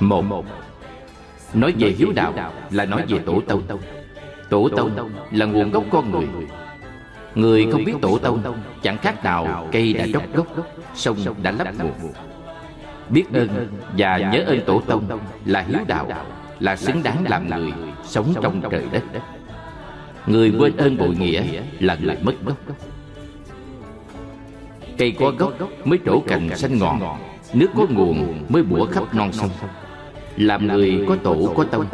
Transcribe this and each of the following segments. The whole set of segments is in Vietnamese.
Một, Nói về hiếu đạo là nói về tổ tông. Tổ tông là nguồn gốc con người. Người không biết tổ tông, Chẳng khác nào cây đã tróc gốc, Sông đã lấp nguồn. Biết ơn và nhớ ơn tổ tông Là hiếu đạo, Là xứng đáng làm người Sống trong trời đất. Người quên ơn bội nghĩa Là người mất gốc. Cây có gốc mới trổ cành xanh ngọn, Nước có nguồn mới bủa khắp non sông. Làm người có tổ có tông.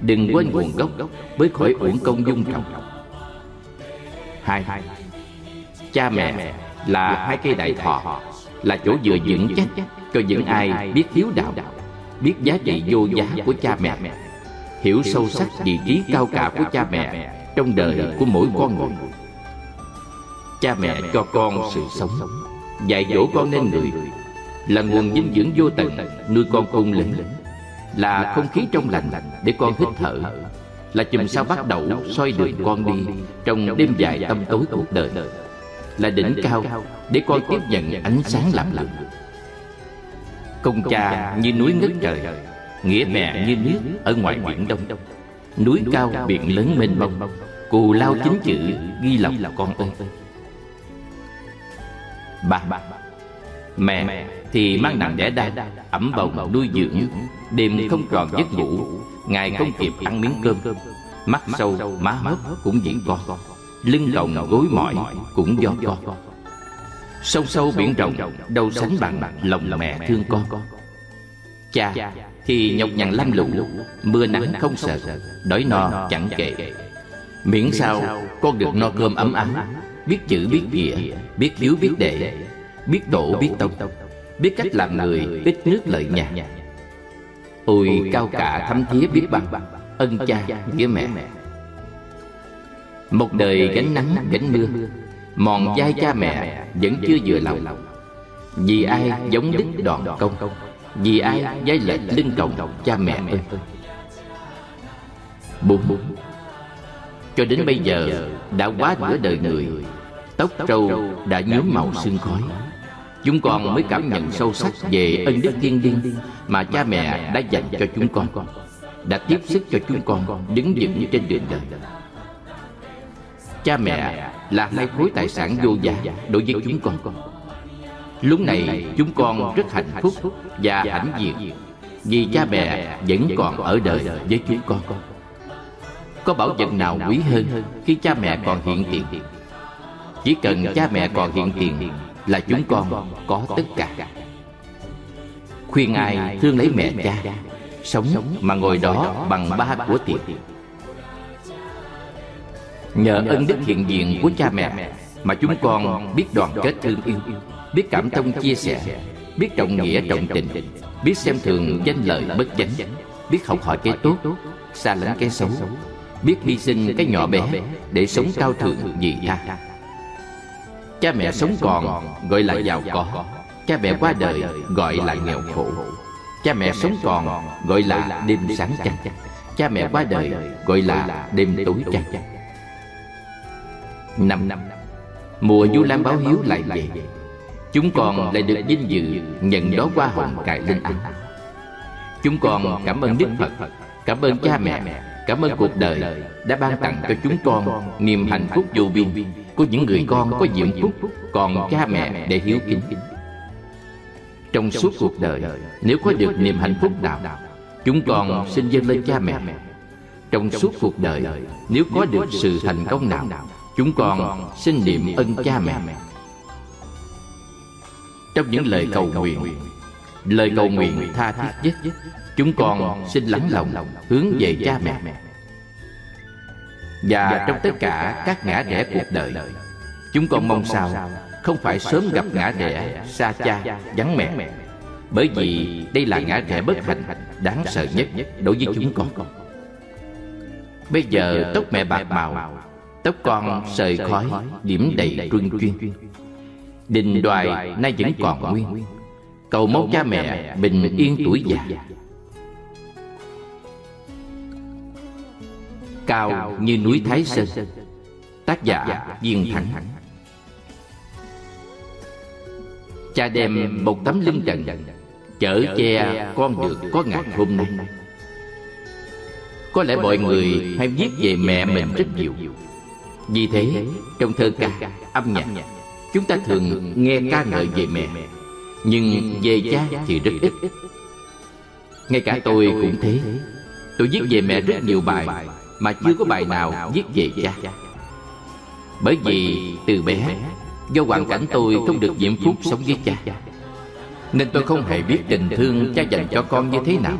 Đừng quên nguồn gốc Mới khỏi uổng công dung trồng Hai. Cha mẹ là hai cây đại thọ Là chỗ dựa vững chắc Cho những ai biết hiếu đạo Biết giá trị vô giá của cha mẹ Hiểu sâu sắc vị trí cao cả của cha mẹ Trong đời của mỗi con người. Cha mẹ cho con sự sống Dạy dỗ con nên người Là nguồn dinh dưỡng vô tận Nuôi con khôn lớn Là không khí trong lành Để con hít thở Là chùm sao bắt đầu soi đường con đi Trong đêm dài tâm tối cuộc đời Là đỉnh cao Để con tiếp nhận ánh sáng làm lặng Công cha như núi ngất trời Nghĩa mẹ như nước ở ngoài biển đông. Núi cao biển lớn mênh mông Cù lao chính chữ ghi lọc con ơi. Ba Mẹ thì mang nặng đẻ đa, Ẩm bồng, nuôi dưỡng. Đêm không tròn giấc ngủ, Ngày không kịp ăn miếng cơm. Mắt sâu, má hớp cũng diễn con Lưng còng gối mỏi cũng do con Sông sâu biển rộng, Đâu sánh bằng lòng mẹ thương con. Cha, thì nhọc nhằn lam lũ, Mưa nắng không sợ, Đói no chẳng kệ Miễn sao con được no cơm ấm ấm, Biết chữ, biết nghĩa, Biết hiếu, biết đệ, Biết tổ, biết tông. Biết cách làm người ít nước lợi nhà Ôi cao cả thấm thía biết bằng Ân cha với mẹ. Một đời gánh nắng gánh mưa Mòn vai cha mẹ Vẫn chưa vừa lòng. Vì ai giống đức đòn công? Vì ai giai lệch lưng còng cha mẹ ơi? Bốn. Cho đến bây giờ Đã quá nửa đời người Tóc trâu đã nhuốm màu sương khói Chúng con mới cảm nhận sâu sắc về ân đức thiên liêng Mà cha mẹ đã dành cho chúng con Đã tiếp sức cho chúng con đứng vững trên đường đời. Cha mẹ là hai khối tài sản vô giá đối với chúng con. Lúc này chúng con rất hạnh phúc và hãnh diện Vì cha mẹ vẫn còn ở đời với chúng con. Có bảo vật nào quý hơn khi cha mẹ còn hiện tiền? Chỉ cần cha mẹ còn hiện tiền là chúng con có tất cả. Khuyên ai thương lấy mẹ cha Sống mà ngồi đó bằng ba của tiền Nhờ ân đức hiện diện của cha mẹ Mà chúng con biết đoàn kết thương yêu Biết cảm thông chia sẻ Biết trọng nghĩa trọng tình Biết xem thường danh lợi bất chánh Biết học hỏi cái tốt Xa lánh cái xấu Biết hy sinh cái nhỏ bé Để sống cao thượng vì tha Cha mẹ sống còn gọi là giàu có. Cha mẹ qua đời gọi là nghèo khổ. Cha mẹ sống còn gọi là đêm sáng chăng Cha mẹ qua đời gọi là đêm tối chăng Năm Mùa du lam báo hiếu lại về. Chúng con lại được vinh dự nhận đó qua hồng cài lên ăn Chúng con cảm ơn Đức Phật Cảm ơn cha mẹ Cảm ơn cuộc đời đã ban tặng cho chúng con niềm hạnh phúc vô biên của những người con có diễm phúc còn cha mẹ để hiếu kính. Trong suốt cuộc đời nếu có được niềm hạnh phúc nào chúng con xin dâng lên cha mẹ. trong suốt cuộc đời nếu có được sự thành công nào chúng con xin niệm ân cha mẹ. trong những lời cầu nguyện lời cầu nguyện tha thiết nhất chúng con xin lắng lòng hướng về cha mẹ và trong tất cả các ngã rẽ cuộc đời Chúng con mong sao Không phải sớm gặp ngã rẽ Xa cha, vắng mẹ. Bởi vì đây là ngã rẽ bất hạnh Đáng sợ nhất đối với chúng con. Bây giờ tóc mẹ bạc màu Tóc con sợi khói Điểm đầy truân chuyên. Đình đoài nay vẫn còn nguyên. Cầu mong cha mẹ bình yên tuổi già cao như núi Thái Sơn. Tác giả Viên Thắng. Cha đem một tấm lưng trần chở che con được có ngày hôm nay. có lẽ mọi người hay viết về mẹ mình rất nhiều. vì thế trong thơ ca âm nhạc chúng ta thường nghe ca ngợi về mẹ. nhưng về cha thì rất ít. ngay cả tôi cũng thế. tôi viết về mẹ rất nhiều bài mà chưa có bài nào viết về cha. bởi vì từ bé do hoàn cảnh tôi không được diễm phúc sống với cha. nên tôi không hề biết tình thương cha dành cho con như thế nào.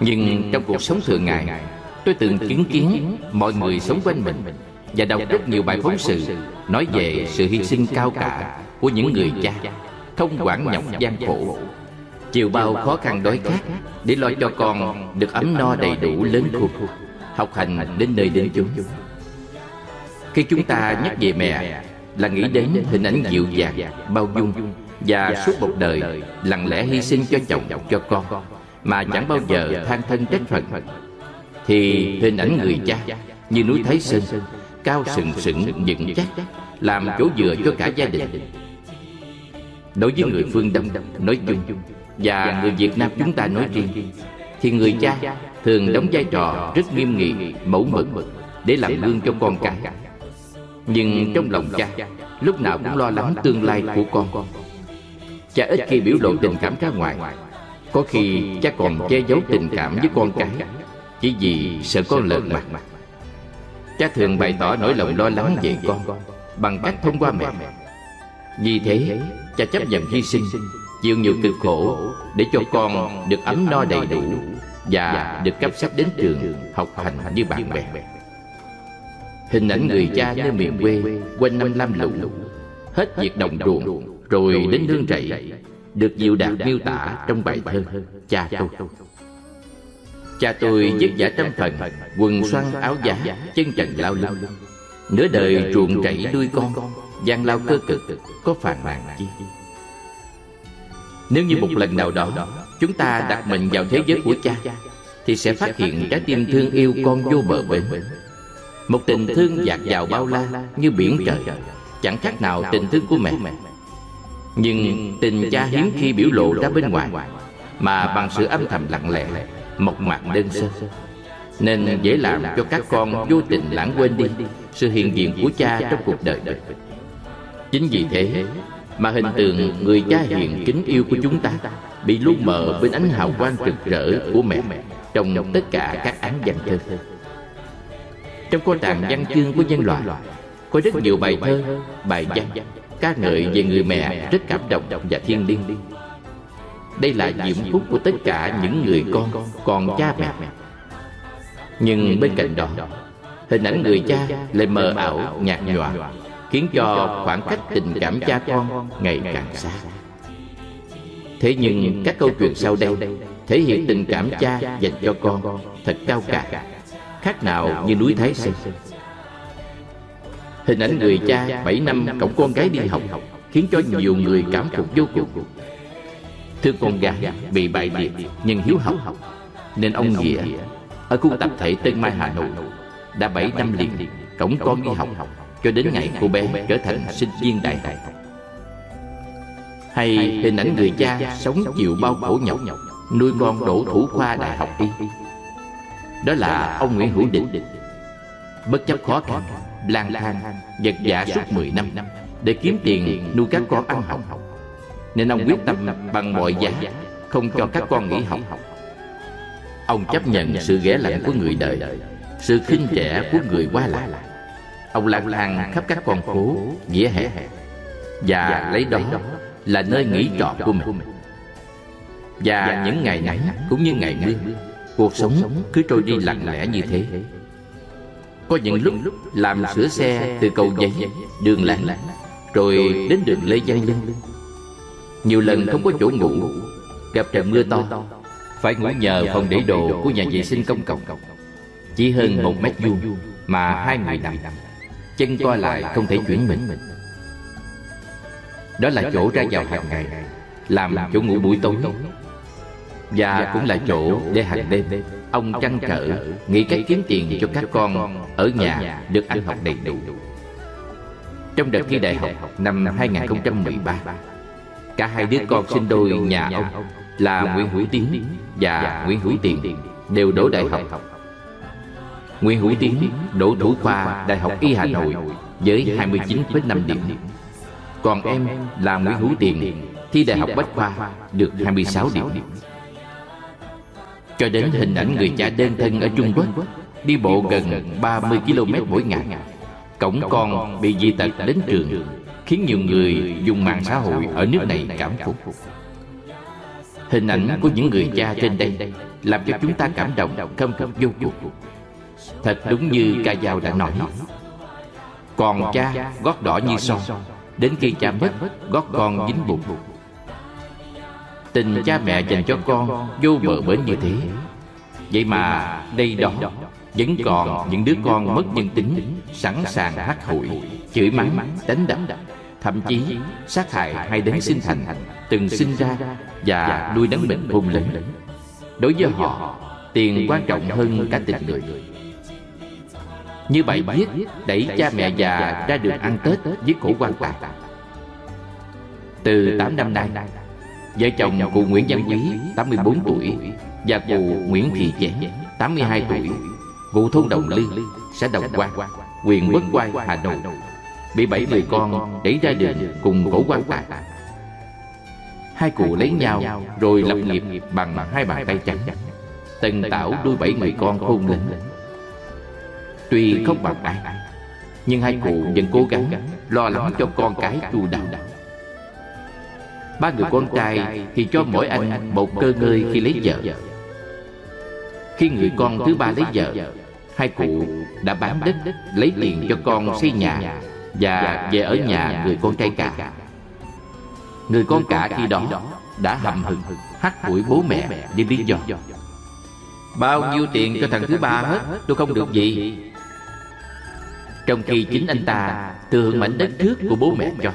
nhưng trong cuộc sống thường ngày tôi từng chứng kiến mọi người sống quanh mình và đọc rất nhiều bài phóng sự nói về sự hy sinh cao cả của những người cha. không quản nhọc gian khổ. chịu bao khó khăn đói khát để lo cho con được ấm no đầy đủ lớn khôn học hành đến nơi đến chốn. Khi chúng ta nhắc về mẹ, là nghĩ đến hình ảnh dịu dàng, bao dung và suốt một đời lặng lẽ hy sinh cho chồng, cho con, mà chẳng bao giờ than thân trách phận, thì hình ảnh người cha như núi Thái Sơn, cao sừng sững vững chắc, làm chỗ dựa cho cả gia đình. Đối với người phương đông nói chung và người việt nam chúng ta nói riêng, thì người cha thường đóng vai trò rất nghiêm nghị, mẫu mực để làm gương cho con cái. Nhưng trong lòng cha, lúc nào cũng lo lắng tương lai của con. Cha ít khi biểu lộ tình cảm ra ngoài. Có khi cha còn che giấu tình cảm với con cái, chỉ vì sợ con lợn mặt. Cha thường bày tỏ nỗi lòng lo lắng về con bằng cách thông qua mẹ. Vì thế, cha chấp nhận hy sinh, chịu nhiều cực khổ để cho con được ấm no đầy đủ và được cấp sách đến trường học hành như bạn bè. hình ảnh người cha nơi miền quê quanh năm lam lũ. hết việc đồng ruộng rồi đến nương rẫy được diệu đạt miêu tả trong bài thơ cha tôi. cha tôi vất vả trăm phần quần xoăn áo giá chân trần lao lưng. nửa đời ruộng rẫy nuôi con gian lao cơ cực có phàn nàn chi? Nếu như một lần nào đó chúng ta đặt mình vào thế giới của cha, thì sẽ phát hiện trái tim thương yêu con vô bờ bến. Một tình thương dạt dào bao la như biển trời, chẳng khác nào tình thương của mẹ. Nhưng tình cha hiếm khi biểu lộ ra bên ngoài, mà bằng sự âm thầm lặng lẽ, mộc mạc đơn sơ. Nên dễ làm cho các con vô tình lãng quên đi sự hiện diện của cha trong cuộc đời chính vì thế mà hình tượng người cha hiền kính yêu của chúng ta bị lu mờ bên ánh hào quang rực rỡ của mẹ, trong tất cả các án văn thơ trong kho tàng văn chương của nhân loại, có rất nhiều bài thơ, bài văn ca ngợi về người mẹ rất cảm động và thiêng liêng. Đây là diễm phúc của tất cả những người con, còn cha mẹ. Nhưng bên cạnh đó, hình ảnh người cha lại mờ ảo, nhạt nhòa, khiến cho khoảng cách tình cảm cha con ngày càng xa thế nhưng các câu chuyện sau đây thể hiện tình cảm cha dành cho con thật cao cả. khác nào như núi thái sơn. Hình ảnh người cha 7 năm cổng con gái đi học khiến cho nhiều người cảm phục vô cùng. thương con gái bị bại liệt nhưng hiếu học. nên ông nghĩa ở khu tập thể tân mai hà nội đã 7 năm liền cổng con đi học cho đến ngày cô bé trở thành sinh viên đại học hay hình ảnh người cha sống chịu bao khổ nhọc nuôi con đổ thủ khoa đại học y. Đó là ông nguyễn hữu định. Bất chấp khó khăn lang thang vật vả suốt 10 năm. để kiếm tiền nuôi các con ăn học. nên ông quyết tâm bằng mọi giá không cho các con nghỉ học. ông chấp nhận sự ghẻ lạnh của người đời sự khinh rẻ của người qua lại. ông lang thang khắp các con phố vỉa hè. và lấy đó là nơi nghỉ trọ của mình. Và những ngày nắng cũng như ngày mưa cuộc sống cứ trôi đi lặng lẽ như thế. có những lúc làm sửa xe từ cầu giấy đường làng rồi đến đường lê giang linh. Nhiều lần không có chỗ ngủ gặp trận mưa to. phải ngủ nhờ phòng để đồ của nhà vệ sinh công cộng. chỉ hơn một mét vuông mà hai người nằm. chân co lại không thể chuyển mình đó là chỗ ra vào hàng ngày làm chỗ ngủ buổi tối. và cũng là chỗ để hàng đêm ông trăn trở nghĩ cách kiếm tiền cho các con ở nhà được ăn học đầy đủ. trong đợt thi đại học năm 2013 Cả hai đứa con sinh đôi nhà ông Là Nguyễn Hữu Tiến và Nguyễn Hữu Tiền Đều đỗ đại học. Nguyễn Hữu Tiến đỗ thủ khoa Đại học Y Hà Nội Với 29,5 điểm Còn em là Nguyễn Hữu Tiền Thi Đại học Bách Khoa Được 26 điểm. Cho đến hình ảnh người cha đơn thân ở Trung Quốc Đi bộ gần 30 km mỗi ngày. Cổng con bị dị tật đến trường Khiến nhiều người dùng mạng xã hội ở nước này cảm phục. Hình ảnh của những người cha trên đây Làm cho chúng ta cảm động khâm phục vô cùng. Thật đúng như ca dao đã nói. Còn cha gót đỏ như son Đến khi cha mất gót con dính bụng. Tình cha mẹ dành cho con vô bờ bến như thế. Vậy mà đây đó vẫn còn những đứa con mất nhân tính Sẵn sàng hát hụi Chửi mắng, đánh đập Thậm chí sát hại hai đấng sinh thành Từng sinh ra Và nuôi nấng mình hung lớn. Đối với họ Tiền quan trọng hơn cả tình người như bài viết Đẩy cha mẹ già ra đường ăn Tết Với cổ quan tài Từ 8 năm nay Vợ chồng cụ Nguyễn Văn Quý 84 tuổi Và cụ Nguyễn Thị Chén 82 tuổi Ngụ thôn Đồng Lư, xã Đồng Quang, huyện Quốc Oai, Hà Nội Bị bảy người con đẩy ra đường cùng cổ quan tài Hai cụ lấy nhau rồi lập nghiệp bằng hai bàn tay trắng. Tần tảo đuôi bảy người con khôn lớn. Tuy không bằng ai, Nhưng hai cụ vẫn cố gắng, Lo lắng cho con cái chu đạo Ba người con trai thì cho mỗi anh một cơ ngơi khi lấy vợ. Khi người con thứ ba lấy vợ, Hai cụ đã bán đất, Lấy tiền cho con xây nhà Và về ở nhà người con trai cả. Người con cả khi đó Đã hầm hực hắt hủi bố mẹ Vì lý do. Bao nhiêu tiền cho thằng thứ ba hết, Tôi không được gì. Trong khi chính anh ta hưởng mảnh đất trước của bố mẹ cho.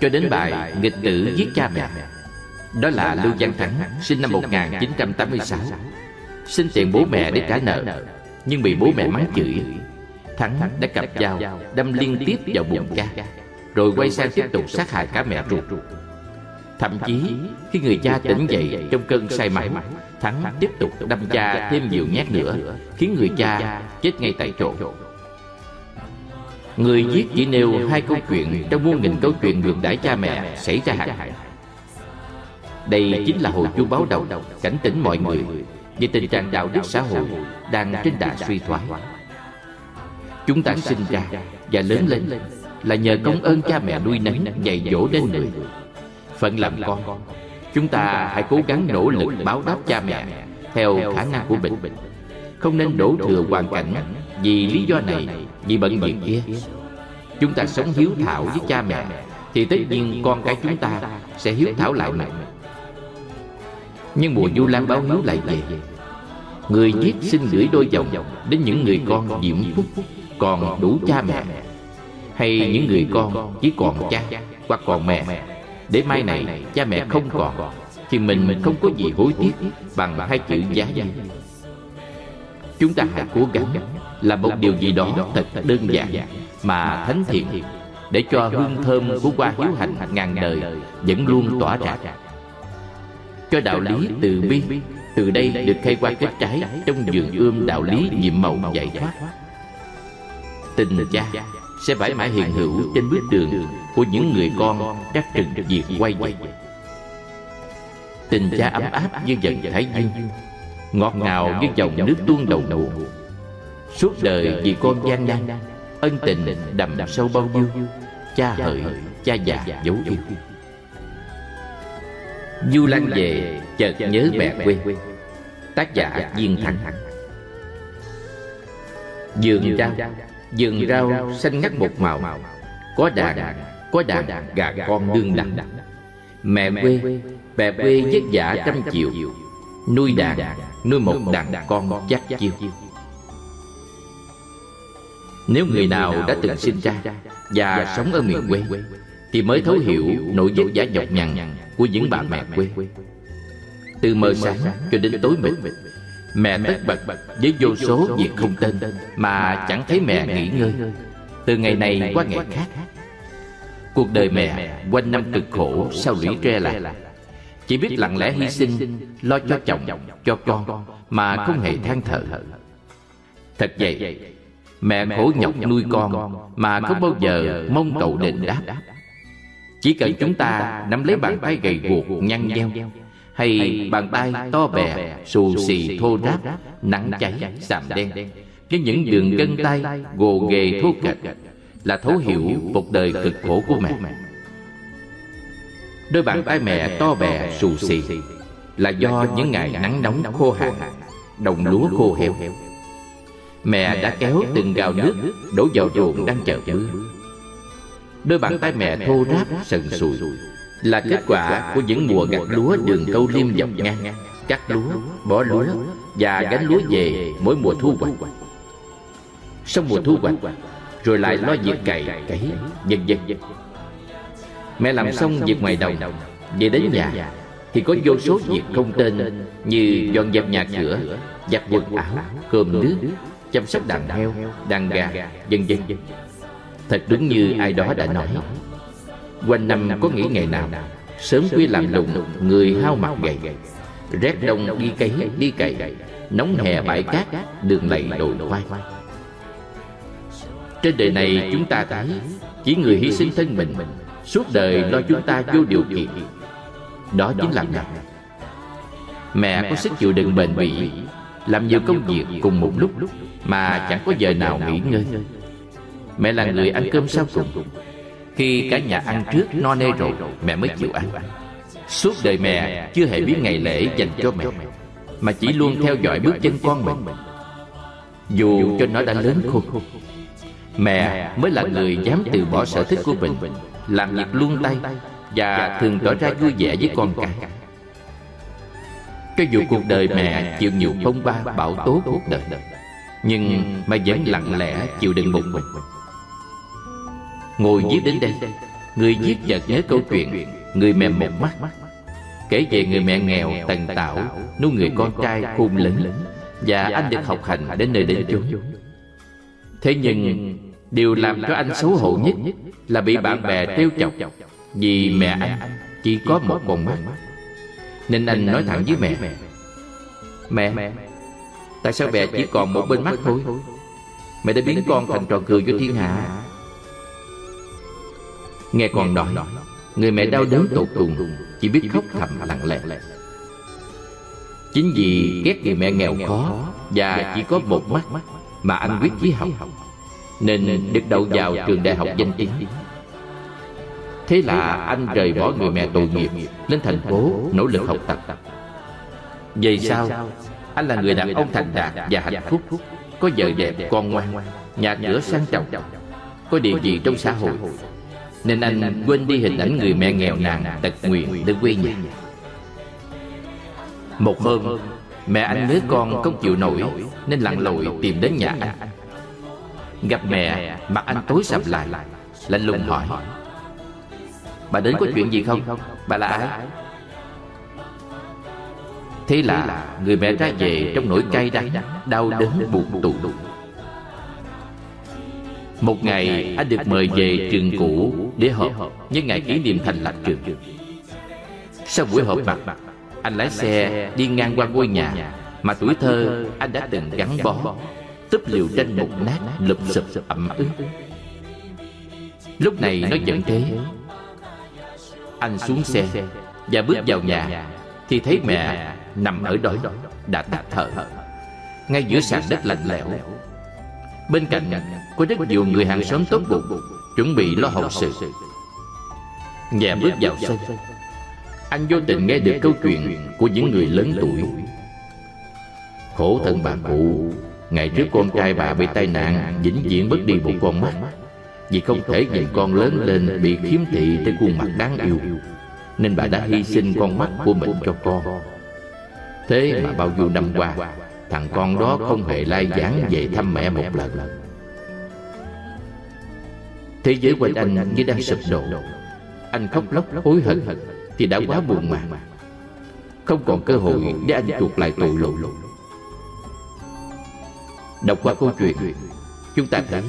Cho đến bài nghịch tử giết cha mẹ Đó là Lưu Văn Thắng Sinh năm 1986 Xin tiền bố mẹ để trả nợ Nhưng bị bố mẹ mắng chửi. Thắng đã cặp dao Đâm liên tiếp vào bụng cha Rồi quay sang tiếp tục sát hại cả mẹ ruột. Thậm chí khi người cha tỉnh dậy trong cơn say mãi Thắng tiếp tục đâm cha thêm nhiều nhát nữa Khiến người cha chết ngay tại chỗ Người giết chỉ nêu hai câu chuyện Trong muôn nghìn câu chuyện ngược đãi cha mẹ xảy ra hàng ngày Đây chính là hồi chuông báo đầu Cảnh tỉnh mọi người về tình trạng đạo đức xã hội đang trên đà suy thoái. Chúng ta sinh ra và lớn lên là nhờ công ơn cha mẹ nuôi nấng dạy dỗ nên người. Phận làm con, chúng ta hãy cố gắng nỗ lực báo đáp cha mẹ theo khả năng của mình. Không nên đổ thừa hoàn cảnh vì lý do này, vì bận việc kia. Chúng ta sống hiếu thảo với cha mẹ. thì tất nhiên con cái chúng ta sẽ hiếu thảo lại mình. nhưng mùa du lan báo hiếu lại về. Người giết xin gửi đôi dòng Đến những người con diễm phúc Còn đủ cha mẹ. Hay những người con chỉ còn cha Hoặc còn mẹ Để mai này cha mẹ không còn Thì mình không có gì hối tiếc Bằng hai chữ giá như Chúng ta hãy cố gắng. Làm một điều gì đó thật đơn giản Mà thánh thiện Để cho hương thơm của qua hiếu hành ngàn đời Vẫn luôn tỏa ra. cho đạo lý từ bi từ đây được khai qua kết trái trong vườn ươm đạo lý nhiệm màu giải thoát tình cha sẽ mãi mãi hiện hữu trên bước đường của những người con các trừng việc quay quay tình cha ấm áp như dần thái dương ngọt ngào như dòng nước tuôn đầu nụ suốt đời vì con gian nan ân tình đầm sâu bao nhiêu. cha hợi cha già dấu yêu. Du Lan về chợt nhớ mẹ quê. Tác giả Viên Thắng. Dường rau Dường rau xanh ngắt một màu Có đàn có đàn, gà, con đương đặng Mẹ quê Mẹ quê vất vả trăm triệu Nuôi đàn, Nuôi một đàn con chắc chiêu. Nếu người nào đã từng sinh ra Và sống ở miền quê, Thì mới thấu hiểu nỗi vất vả nhọc nhằn của những bà mẹ quê. Từ mờ sáng cho đến tối mịt, mẹ tất bật với vô số việc không tên mà chẳng thấy mẹ nghỉ ngơi. Từ ngày này qua ngày khác Cuộc đời mẹ quanh năm cực khổ Sao lũy tre lại Chỉ biết lặng lẽ hy sinh Lo cho chồng, cho con Mà không hề than thở. Thật vậy Mẹ khổ nhọc nuôi con Mà không bao giờ mong cầu đền đáp. Chỉ cần chúng ta nắm lấy bàn tay gầy guộc nhăn nheo. Hay bàn tay to bè Xù xì thô ráp Nắng cháy, sạm đen. Với những đường gân tay gồ ghề thô kệch Là thấu hiểu một đời cực khổ của mẹ. Đôi bàn tay mẹ to bè xù xì Là do những ngày nắng nóng khô hạn Đồng lúa khô heo Mẹ đã kéo từng gạo nước Đổ vào ruộng đang chờ mưa. Đôi bàn tay mẹ thô ráp sần sùi Là kết quả của những mùa gặt lúa đường câu liêm dọc ngang Cắt lúa, bỏ lúa Và gánh lúa về mỗi mùa thu hoạch. Sau mùa thu hoạch Rồi lại lo việc cày, cấy, vân vân Mẹ làm xong việc ngoài đồng Về đến nhà Thì có vô số việc không tên Như dọn dẹp nhà cửa Giặt quần áo, cơm nước chăm sóc đàn heo, đàn gà, vân vân. Thật đúng như ai đó đã nói. Quanh năm có nghĩ ngày nào sớm khuya làm lụng, người hao mặt gầy, rét đông đi cấy đi cày, nóng hè bãi cát, đường lầy đồi khoai. Trên đời này chúng ta thấy chỉ người hy sinh thân mình suốt đời lo chúng ta vô điều kiện. Đó chính là mẹ. Mẹ có sức chịu đựng bền bỉ, làm nhiều công việc cùng một lúc mà chẳng có giờ nào nghỉ ngơi mẹ là người ăn cơm sau cùng khi cả nhà ăn trước no nê rồi mẹ mới chịu ăn suốt đời mẹ chưa hề biết ngày lễ dành cho mẹ mà chỉ luôn theo dõi bước chân con mình dù cho nó đã lớn khôn mẹ mới là người dám từ bỏ sở thích của mình, làm việc luôn tay và thường tỏ ra vui vẻ với con cái. Cho dù cuộc đời mẹ chịu nhiều phong ba, bão tố cuộc đời, nhưng mà vẫn lặng lẽ chịu đựng một mình. Ngồi viết đến đây, Người viết chợt nhớ câu chuyện, Người mẹ một mắt. Kể về người mẹ nghèo tần tảo, Nuôi người con trai khôn lớn, Và anh được học hành đến nơi đến chốn. Thế nhưng Điều làm cho anh xấu hổ nhất Là bị bạn bè trêu chọc Vì mẹ anh chỉ có một con mắt. Nên anh nói thẳng với mẹ Mẹ. Tại sao mẹ chỉ còn một bên mắt thôi? Mẹ đã biến con thành trò cười cho thiên hạ. Nghe con nói Người mẹ đau đớn tột cùng Chỉ biết khóc thầm lặng lẽ. Chính vì ghét người mẹ nghèo khó Và chỉ có một mắt Mà anh quyết chí học nên được đậu vào trường đại học danh tiếng. Thế là anh rời bỏ người mẹ tội nghiệp Lên thành phố nỗ lực học tập. Vậy sao anh là người đàn ông thành đạt và hạnh phúc Có vợ đẹp, con ngoan Nhà cửa sang trọng Có địa vị trong xã hội. Nên anh quên đi hình ảnh người mẹ nghèo nàn Tật nguyện để quê nhà. Một hôm Mẹ anh nhớ con không chịu nổi Nên lặn lội tìm đến nhà anh. Gặp mẹ Mặt anh tối sầm lại. Lạnh lùng hỏi Bà đến có chuyện gì không? Bà là ai? Thế là người mẹ ra về trong nỗi cay đắng Đau đớn buồn tủ Một ngày anh được mời về trường cũ Để họp nhân ngày kỷ niệm thành lập trường. Sau buổi họp mặt Anh lái xe đi ngang qua ngôi nhà Mà tuổi thơ anh đã từng gắn bó Túp liều tranh một nát, lụp sụp ẩm ướt. Lúc này nó vẫn thế. Anh xuống xe Và bước vào nhà, Thì thấy mẹ nằm ở đó, đã tắt thở. Ngay giữa sàn đất lạnh lẽo. Bên cạnh có rất nhiều người hàng xóm tốt bụng, chuẩn bị lo hậu sự. Nhà bước vào sân. Anh vô tình nghe được câu chuyện của những người lớn tuổi. Khổ thân bà cụ ngày trước con trai bà bị tai nạn vĩnh viễn mất đi một con mắt. vì không thể nhìn con lớn lên bị khiếm thị trên khuôn mặt đáng yêu. nên bà đã hy sinh con mắt của mình cho con. Thế mà bao nhiêu năm qua Thằng con đó không hề lai giảng về thăm mẹ một lần. Thế giới quanh anh như đang sụp đổ. Anh khóc lóc hối hận Thì đã quá buồn mà Không còn cơ hội để anh chuộc lại tội lỗi Đọc qua câu chuyện Chúng ta thấy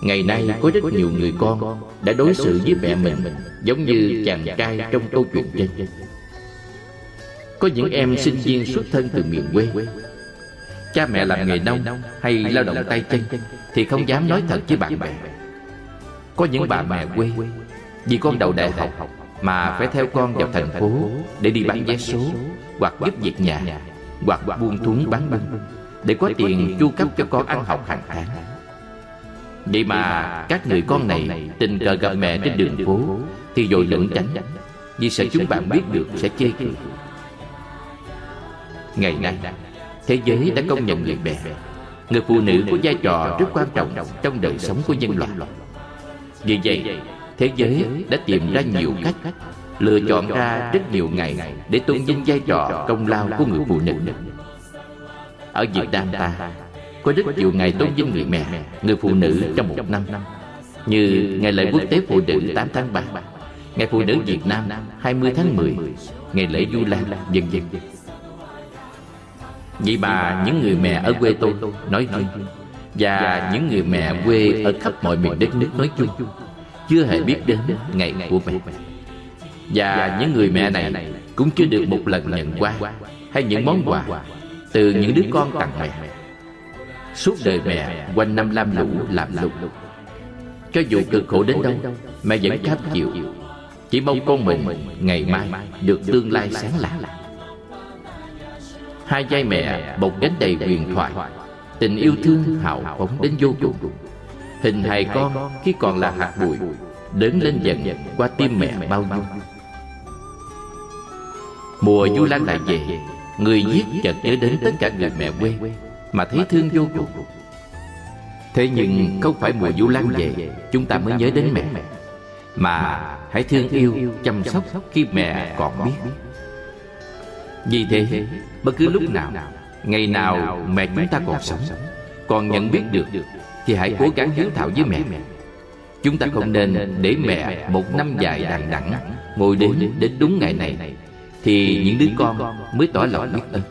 Ngày nay có rất nhiều người con đã đối xử với mẹ mình giống như chàng trai trong câu chuyện trên. Có những em sinh viên xuất thân từ miền quê. Cha mẹ làm nghề nông hay lao động tay chân Thì không dám nói thật với bạn bè. Có những bà mẹ quê Vì con đầu đại học Mà phải theo con vào thành phố Để đi bán vé số Hoặc giúp việc nhà Hoặc buôn thúng bán bưng Để có tiền chu cấp cho con ăn học hàng tháng. Vậy mà các người con này tình cờ gặp mẹ trên đường phố Thì rồi lẩn tránh. Vì sợ chúng bạn biết được sẽ chê cười. Ngày nay Thế giới đã công nhận người mẹ. Người phụ nữ có vai trò rất quan trọng Trong đời sống của nhân loại. Vì vậy Thế giới đã tìm ra nhiều cách Lựa chọn ra rất nhiều ngày Để tôn vinh vai trò công lao của người phụ nữ ở Việt Nam ta. Có rất nhiều ngày tôn vinh người mẹ, Người phụ nữ trong một năm. Như Ngày lễ quốc tế phụ nữ 8 tháng 3 Ngày phụ nữ Việt Nam 20 tháng 10 Ngày lễ Du Lan vân vân Vì bà, những người mẹ ở quê tôi nói riêng Và những người mẹ quê ở khắp mọi miền đất nước nói chung, Chưa hề biết đến ngày của mẹ. Và những người mẹ này cũng chưa được một lần nhận qua Hay những món quà từ những đứa con tặng mẹ. Suốt đời mẹ, quanh năm lam lũ làm lụng Cho dù cực khổ đến đâu, Mẹ vẫn cam chịu. Chỉ mong con mình ngày mai được tương lai sáng lạng Hai vai mẹ bọc gánh đầy huyền thoại, Tình yêu thương hào phóng đến vô cùng. Hình hài con khi còn là hạt bụi đến lên dần qua tim mẹ bao dung. Mùa du lan lại về Người giết chợt nhớ đến tất cả người mẹ quê Mà thấy thương vô cùng. Thế nhưng không phải mùa du lan về Chúng ta mới nhớ đến mẹ. Mà hãy thương yêu, chăm sóc khi mẹ còn biết. Vì thế, bất cứ lúc nào, ngày nào mẹ chúng ta còn sống, còn nhận biết được, thì hãy cố gắng hiếu thảo với mẹ. Chúng ta không nên để mẹ một năm dài đằng đẵng ngồi đến đến đúng ngày này, thì những đứa con mới tỏ lòng biết ơn.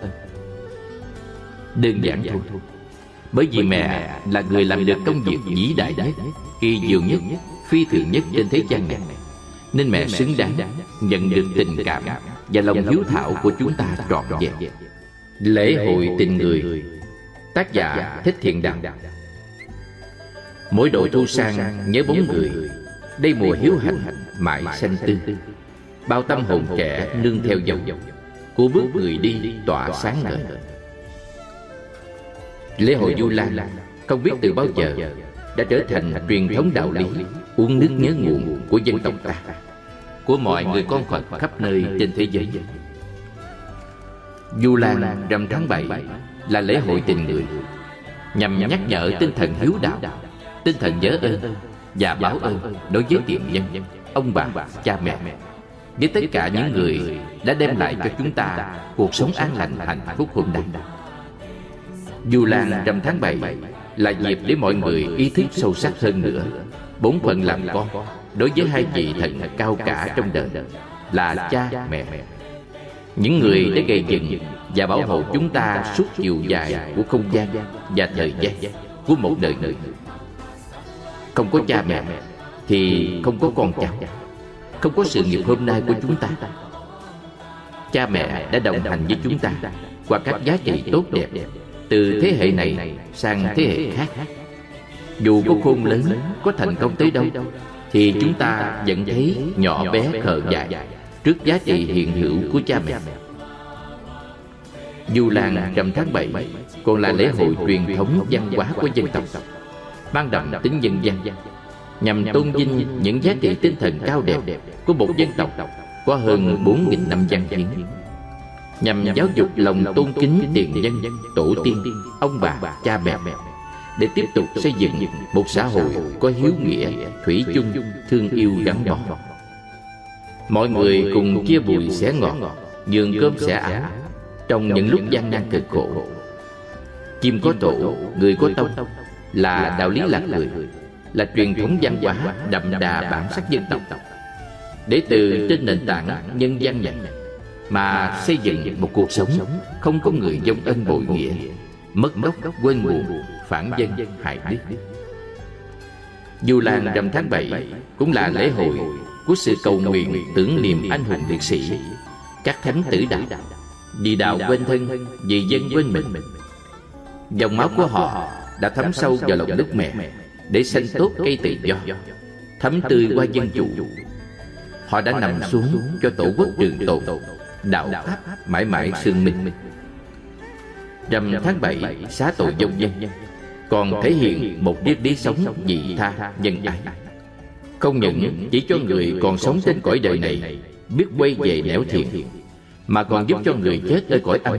Đơn giản thôi. Bởi vì mẹ là người làm được công việc vĩ đại nhất, kỳ diệu nhất, phi thường nhất trên thế gian này. Nên mẹ xứng đáng nhận được tình cảm và lòng hiếu thảo của chúng ta trọn vẹn lễ hội tình người tác giả thích thiện đạo mỗi độ thu sang nhớ bóng người đây mùa hiếu hạnh mãi xanh tươi bao tâm hồn trẻ nương theo dòng của bước người đi tỏa sáng ngời lễ hội du lan không biết từ bao giờ đã trở thành truyền thống đạo lý uống nước nhớ nguồn của dân tộc ta của mọi người con Phật khắp nơi trên thế giới. Du Lan rằm tháng 7 là lễ hội tình người nhằm nhắc nhở tinh thần hiếu đạo, tinh thần nhớ ơn và báo ơn đối với tiền nhân, ông bà, cha mẹ với tất cả những người đã đem lại cho chúng ta cuộc sống an lành, hạnh phúc hôm nay. Dù làng rằm tháng 7 là dịp để mọi người ý thức sâu sắc hơn nữa bốn phận làm con đối với hai vị thần cao cả trong đời là cha, mẹ. Những người đã gây dựng và bảo hộ chúng ta suốt chiều dài của không gian và thời gian của một đời. Người không có cha mẹ thì không có con cháu không có sự nghiệp hôm nay của chúng ta. Cha mẹ đã đồng hành với chúng ta qua các giá trị tốt đẹp từ thế hệ này sang thế hệ khác. dù có khôn lớn có thành công tới đâu thì chúng ta vẫn thấy nhỏ bé khờ dại trước giá trị hiện hữu của cha mẹ. dù làng rằm tháng 7 còn là lễ hội truyền thống văn hóa của dân tộc mang đậm tính dân gian nhằm tôn vinh những giá trị tinh thần cao đẹp của một dân tộc có hơn 4.000 năm văn hiến. nhằm giáo dục lòng tôn kính tiền nhân tổ tiên ông bà cha mẹ để tiếp tục xây dựng một xã hội có hiếu nghĩa, thủy chung, thương yêu gắn bó. Mọi người cùng chia bùi xẻ ngọt, nhường cơm xẻ áo trong những lúc gian nan cực khổ. Chim có tổ, người có tông. là đạo lý lạc người, là truyền thống văn hóa đậm đà bản sắc dân tộc. Để từ trên nền tảng nhân văn này mà xây dựng một cuộc sống không có người dông ân bội nghĩa, mất gốc quên nguồn phản dân hại đức Du Lan rằm tháng 7 cũng là lễ hội của sự cầu nguyện tưởng niệm anh hùng liệt sĩ, các thánh tử đạo, vì đạo quên thân, vì dân quên mình. Dòng máu của họ đã thấm sâu vào lòng đất mẹ để sanh tốt cây tự do, thấm tươi qua dân chủ. Họ đã nằm xuống cho tổ quốc trường tồn, đạo pháp mãi mãi sương minh. Rằm tháng 7 xá tội dông dân còn thể hiện một triết lý sống dị tha nhân ái. không những chỉ cho người còn sống trên cõi đời này biết quay về nẻo thiện mà còn giúp cho người chết ở cõi âm.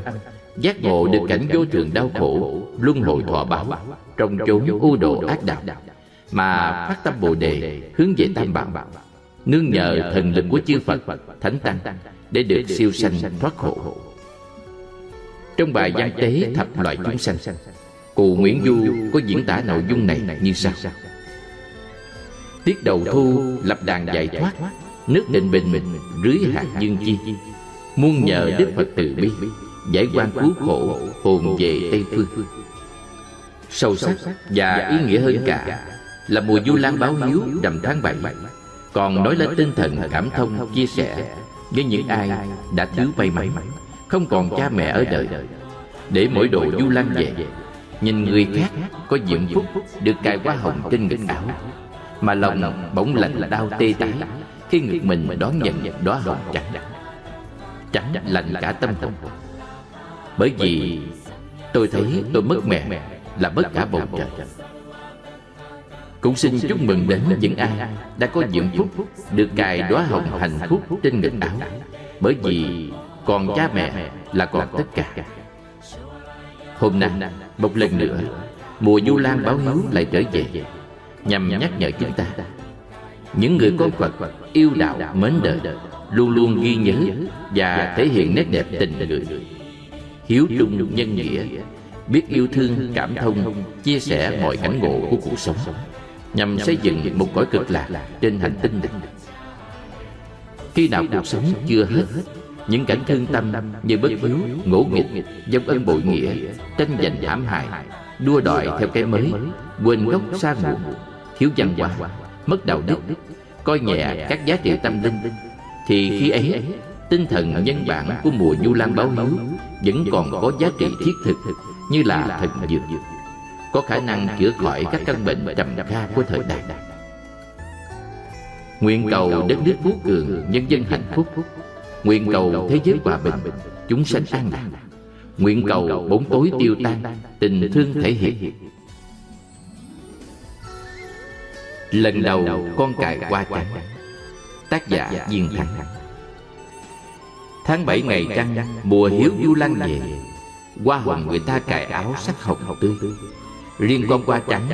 giác ngộ được cảnh vô thường đau khổ luân hồi thọ báo trong chốn u độ ác đạo mà phát tâm bồ đề hướng về tam bảo. Nương nhờ thần lực của chư phật thánh tăng để được siêu sanh thoát khổ. trong bài văn tế thập loại chúng sanh Cụ Nguyễn Du có diễn tả nội dung này như sau. Tiết đầu thu lập đàn giải thoát Nước định bình mình rưới hạt dương chi. Muôn nhờ Đức Phật từ bi Giải quan cứu khổ hồn về Tây Phương Sâu sắc và ý nghĩa hơn cả Là mùa du lan báo hiếu đầm tháng bảy. Còn nói lên tinh thần cảm thông chia sẻ Với những ai đã thiếu may mắn. Không còn cha mẹ ở đời. Để mỗi độ du lan về Nhìn người khác có diệm phúc Được cài hoa hồng trên ngực áo. Mà lòng bỗng lạnh đau tê tái. Khi ngực mình đón nhận đóa hồng trắng Trắng lạnh cả tâm hồn. Bởi vì tôi thấy tôi mất mẹ Là mất cả bầu trời. cũng xin chúc mừng đến những ai đã có diệm phúc được cài đóa hồng hạnh phúc trên ngực áo bởi vì còn cha mẹ là còn tất cả. Hôm nay, một lần nữa, mùa du lan báo hiếu lại trở về. nhằm nhắc nhở chúng ta những người con Phật yêu đạo mến đời luôn luôn ghi nhớ và thể hiện nét đẹp tình người. hiếu trung nhân nghĩa biết yêu thương, cảm thông, chia sẻ mọi cảnh ngộ của cuộc sống, nhằm xây dựng một cõi cực lạc trên hành tinh này. Khi nào cuộc sống chưa hết, những cảnh thương tâm như bất hiếu, ngỗ nghịch dâm ân bội nghĩa, tranh giành hãm hại, đua đòi theo cái mới, quên gốc xa nguồn, thiếu văn hóa, mất đạo đức, coi nhẹ các giá trị tâm linh, thì khi ấy, tinh thần nhân bản của mùa du lan báo hiếu vẫn còn có giá trị thiết thực như là thần dược. Có khả năng chữa khỏi các căn bệnh trầm kha của thời đại. nguyện cầu đất nước phú cường nhân dân hạnh phúc. Nguyện cầu thế giới hòa bình Chúng sanh an lạc. Nguyện cầu bóng tối tiêu tan Tình thương thể hiện. Lần đầu con cài qua trắng. Tác giả Diên Thắng. Tháng 7 ngày trăng Mùa hiếu du lan về Hoa hồng người ta cài áo sắc hồng tươi. Riêng con qua trắng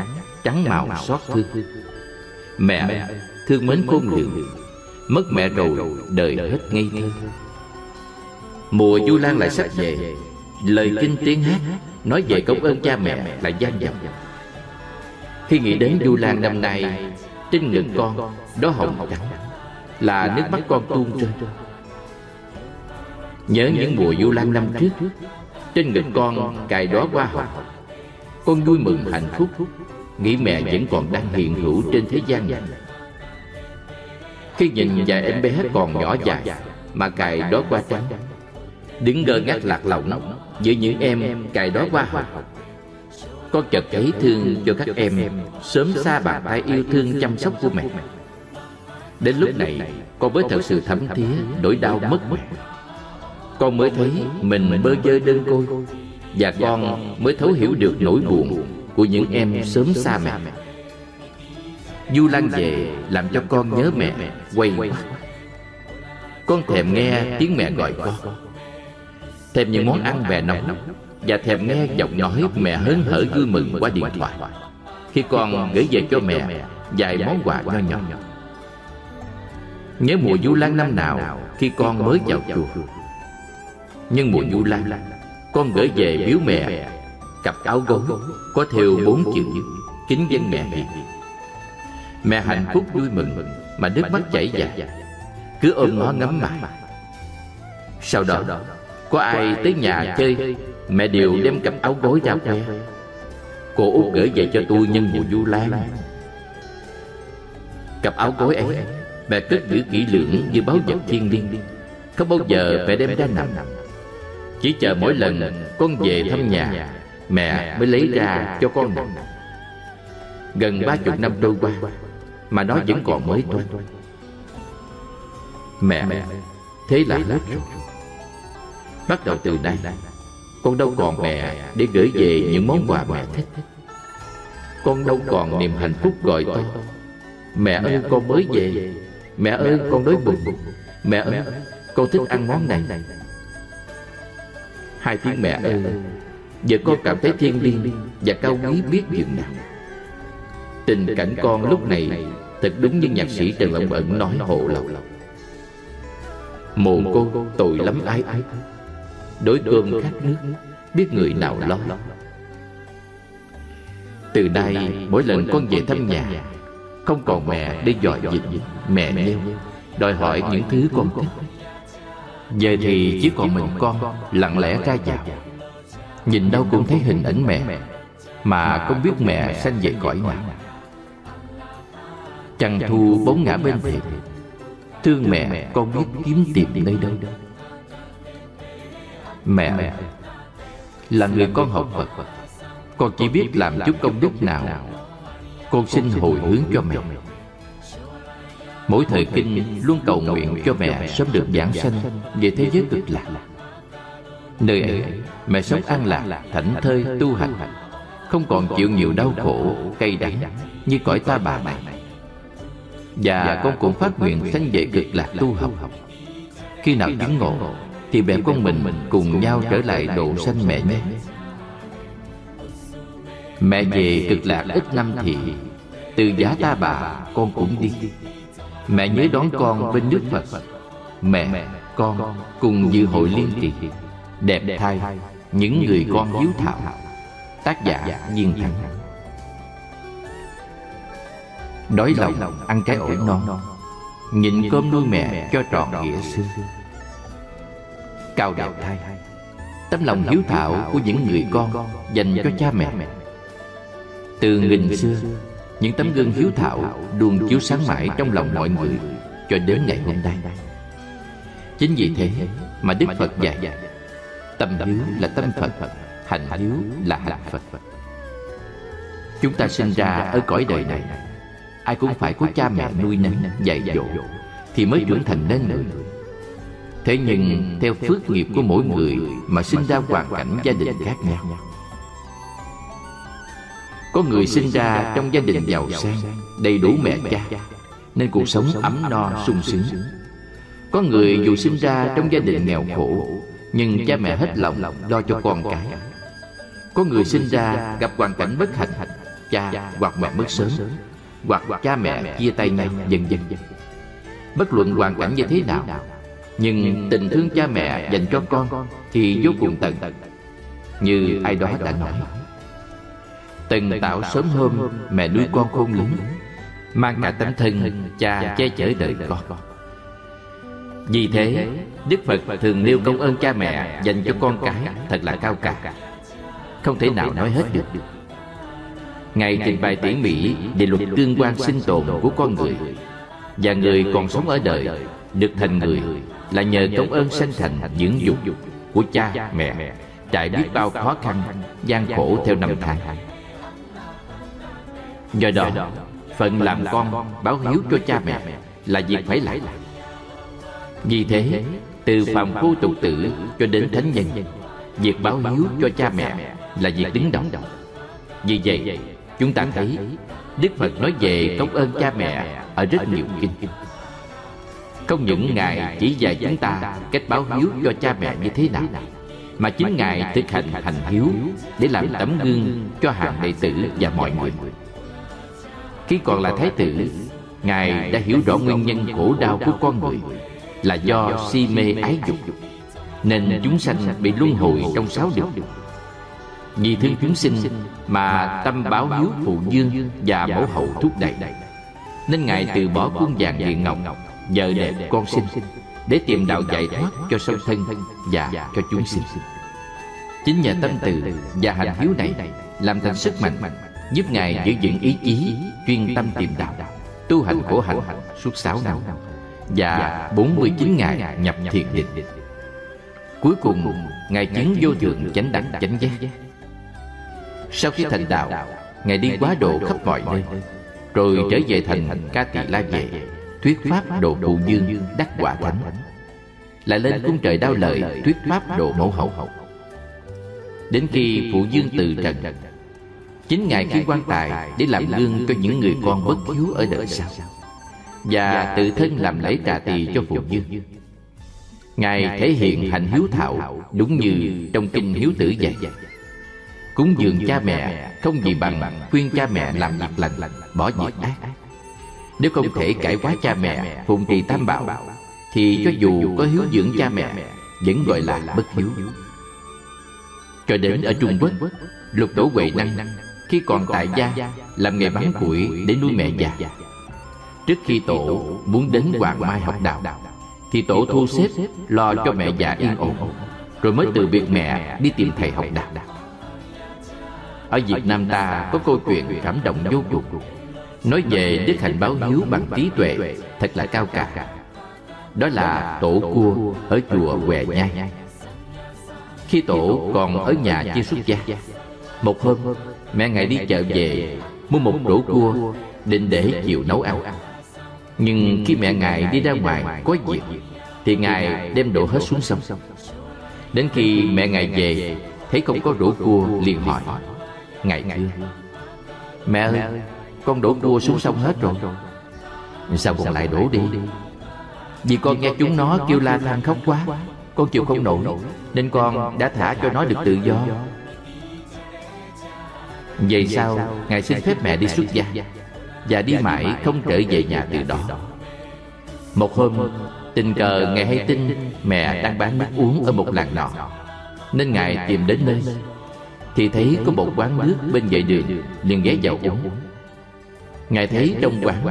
Trắng màu xót thương Mẹ thương mến khôn lường, Mất mẹ rồi, đời hết ngây thơ. Mùa Du Lan lại sắp về, Lời kinh tiếng hát Nói về công ơn cha mẹ là gian dọc Khi nghĩ đến Du Lan năm nay, Trên ngực con Đó hồng trắng, Là nước mắt con tuôn rơi Nhớ những mùa Du Lan năm trước trên ngực con cài đó hoa hồng. Con vui mừng hạnh phúc, Nghĩ mẹ vẫn còn đang hiện hữu trên thế gian này. Khi nhìn vài em bé còn nhỏ dài Mà cài đó qua trắng, Đứng ngơ ngác lạc lòng Giữa những em cài đó qua hồng Con chợt thấy thương cho các em Sớm xa bàn tay yêu thương chăm sóc của mẹ. Đến lúc này, Con mới thật sự thấm thía Nỗi đau mất mẹ. Con mới thấy mình bơ vơ đơn côi Và con mới thấu hiểu được nỗi buồn Của những em sớm xa mẹ. Du Lan về làm cho con nhớ mẹ Quay quay Con thèm nghe tiếng mẹ gọi con. Thèm những món ăn bè nóng Và thèm nghe giọng nói mẹ hớn hở vui mừng qua điện thoại. Khi con gửi về cho mẹ Vài món quà nho nhỏ. Nhớ mùa Du Lan năm nào Khi con mới vào chùa nhưng mùa Du Lan, Con gửi về biếu mẹ, Cặp áo gấu, Có theo bốn chữ Kính dân mẹ hiền Mẹ hạnh phúc vui mừng Mà nước mắt chảy dài Cứ ôm nó ngắm mặt Sau đó, Có ai tới nhà chơi, Mẹ đều đem cặp áo gối ra khoe. Cô út gửi về cho tôi nhân mùa du lan. Cặp áo gối ấy, Mẹ cất giữ kỹ lưỡng như báu vật thiên liêng. Không bao giờ mẹ đem ra nằm. Chỉ chờ mỗi lần con về thăm nhà Mẹ mới lấy ra cho con nằm Gần ba chục năm trôi qua Mà nó vẫn còn mới toanh Mẹ Thế là hết rồi. Bắt đầu từ đây Con đâu còn mẹ để gửi về những món quà mẹ thích. Con đâu còn niềm hạnh phúc gọi to. Mẹ ơi con mới về. Mẹ ơi con đói bụng. Mẹ ơi con thích ăn món này Hai tiếng mẹ ơi Giờ con cảm thấy thiên liêng Và cao quý biết dường nào. Tình cảnh con lúc này Thật đúng như nhạc sĩ Trần Long Ẩn nói hộ lòng. Mồ cô tội lắm ái ái Đối cơm khát nước Biết người nào lo. Từ nay mỗi lần con về thăm nhà Không còn mẹ để dò dịp Mẹ nêu Đòi hỏi những thứ con thích Giờ thì chỉ còn mình con, Lặng lẽ ra vào. Nhìn đâu cũng thấy hình ảnh mẹ, Mà không biết mẹ sanh về cõi nào. Trăng thu bóng ngã bên thềm. Thương mẹ, con biết kiếm tìm nơi đâu. Mẹ Là người con học Phật. Con chỉ biết làm chút công đức nào. Con xin hồi hướng cho mẹ. Mỗi thời kinh luôn cầu nguyện cho mẹ sớm được giảng sanh về thế giới cực lạc. Nơi ấy mẹ sống an lạc, thảnh thơi, tu hành. Không còn chịu nhiều đau khổ, cay đắng như cõi ta bà này và con cũng phát nguyện sanh về cực lạc tu học. Khi nào chứng ngộ Thì mẹ con mình cùng nhau trở lại độ sanh mẹ nhé. Mẹ về cực lạc ít năm thì Từ giá ta bà con cũng đi Mẹ nhớ đón con bên nước Phật. Mẹ, con cùng dự hội liên trì Đẹp thai Những người con hiếu thảo. Tác giả Viên Thắng Đói lòng ăn cái ổi non. Nhịn cơm nuôi mẹ cho trọn nghĩa xưa Cao đẹp thai Tấm lòng hiếu thảo của những người con Dành cho cha mẹ. Từ nghìn xưa Những tấm gương hiếu thảo Luôn chiếu sáng mãi trong lòng mọi người Cho đến ngày hôm nay. Chính vì thế mà Đức Phật dạy Tâm hiếu là tâm Phật Hành hiếu là hành Phật. Chúng ta sinh ra ở cõi đời này ai cũng phải có cha mẹ nuôi nấng dạy dỗ thì mới trưởng thành nên người thế nhưng theo phước nghiệp của mỗi người mà sinh ra hoàn cảnh gia đình khác nhau có người sinh ra trong gia đình giàu sang đầy đủ mẹ cha nên cuộc sống ấm no sung sướng. có người dù sinh ra trong gia đình nghèo khổ nhưng cha mẹ hết lòng lo cho con cái. có người sinh ra gặp hoàn cảnh bất hạnh cha hoặc mẹ mất sớm hoặc cha mẹ chia tay nhau dần dần. bất luận hoàn cảnh như thế nào nhưng tình thương cha mẹ dành cho con thì vô cùng tận. như ai đó đã nói từng tạo sớm hôm mẹ nuôi con khôn lớn mang cả tấm thân cha che chở đời con. vì thế đức phật thường nêu công ơn cha mẹ dành cho con cái thật là cao cả. không thể nào nói hết được. Ngài trình bày tỉ mỉ về luật tương quan sinh tồn của con người. Và người còn sống ở đời Được thành người Là nhờ công ơn sanh thành dưỡng dục Của cha mẹ Trải biết bao khó khăn gian khổ theo năm tháng Do đó Phận làm con báo hiếu cho cha mẹ Là việc phải làm. Vì thế, Từ phàm phu tục tử cho đến thánh nhân, Việc báo hiếu cho cha mẹ Là việc đứng đầu. Vì vậy, Chúng ta thấy Đức Phật nói về công ơn cha mẹ Ở rất nhiều kinh. Không những Ngài chỉ dạy chúng ta Cách báo hiếu cho cha mẹ như thế nào, Mà chính Ngài thực hành hành hiếu Để làm tấm gương cho hàng đệ tử và mọi người. Khi còn là Thái tử, Ngài đã hiểu rõ nguyên nhân khổ đau của con người, Là do si mê ái dục, Nên chúng sanh bị luân hồi trong sáu điều. Vì thương chúng sinh mà tâm báo hiếu phụ dương và mẫu hậu thúc đẩy, nên ngài từ bỏ quân vàng điện ngọc vợ đẹp con sinh, để tìm đạo giải thoát cho sâu thân và cho chúng sinh. Chính nhờ tâm từ và hành hiếu này làm thành sức mạnh giúp ngài giữ vững ý chí chuyên tâm tìm đạo Tu hành khổ hạnh suốt 6 năm Và 49 ngày nhập thiền định. Cuối cùng Ngài chứng vô thượng chánh đẳng chánh giác. Sau khi thành đạo Ngài đi quá độ khắp mọi nơi. Rồi trở về thành Ca Tỳ La Vệ Thuyết pháp độ phụ dương đắc quả thánh. Lại lên cung trời đao lợi Thuyết pháp độ mẫu hậu. Đến khi phụ dương từ trần Chính Ngài khi quan tài Để làm gương cho những người con bất hiếu ở đời sau. Và tự thân làm lễ trà tỳ cho phụ dương Ngài thể hiện hành hiếu thảo Đúng như trong kinh hiếu tử dạy. Cúng dường cha mẹ Không gì bằng khuyên cha mẹ làm việc lành Bỏ việc ác. Nếu không thể cải quá cha mẹ Phụng trì tam bảo Thì cho dù có hiếu dưỡng cha mẹ Vẫn gọi là bất hiếu. Cho đến ở Trung Quốc Lục tổ Huệ Năng Khi còn tại gia Làm nghề bán củi để nuôi mẹ già. Trước khi tổ muốn đến Hoàng Mai học đạo Thì tổ thu xếp lo cho mẹ già yên ổn Rồi mới từ biệt mẹ đi tìm thầy học đạo. ở Việt Nam ta có câu chuyện cảm động vô cùng. Nói về đức hạnh báo hiếu bằng trí tuệ Thật là cao cả. Đó là tổ cua ở chùa Huệ Nhai. Khi tổ còn ở nhà chưa xuất gia Một hôm mẹ ngài đi chợ về, Mua một rổ cua định để chiều nấu ăn. Nhưng khi mẹ ngài đi ra ngoài có việc, Thì ngài đem đổ hết xuống sông. Đến khi mẹ ngài về, Thấy không có rổ cua, liền hỏi, ngài thưa Mẹ ơi, Con đổ cua xuống sông hết rồi. Sao còn lại đổ đi? Vì con nghe chúng nó kêu la than khóc quá, Con chịu không nổi, Nên con đã thả cho nó được tự do. Vậy sao Ngài xin phép mẹ đi xuất gia Và đi mãi không trở về nhà từ đó. Một hôm Tình cờ Ngài hay tin Mẹ đang bán nước uống ở một làng nọ. Nên Ngài tìm đến nơi. thì thấy có một quán nước bên vệ đường liền ghé vào uống. ngài thấy trong quán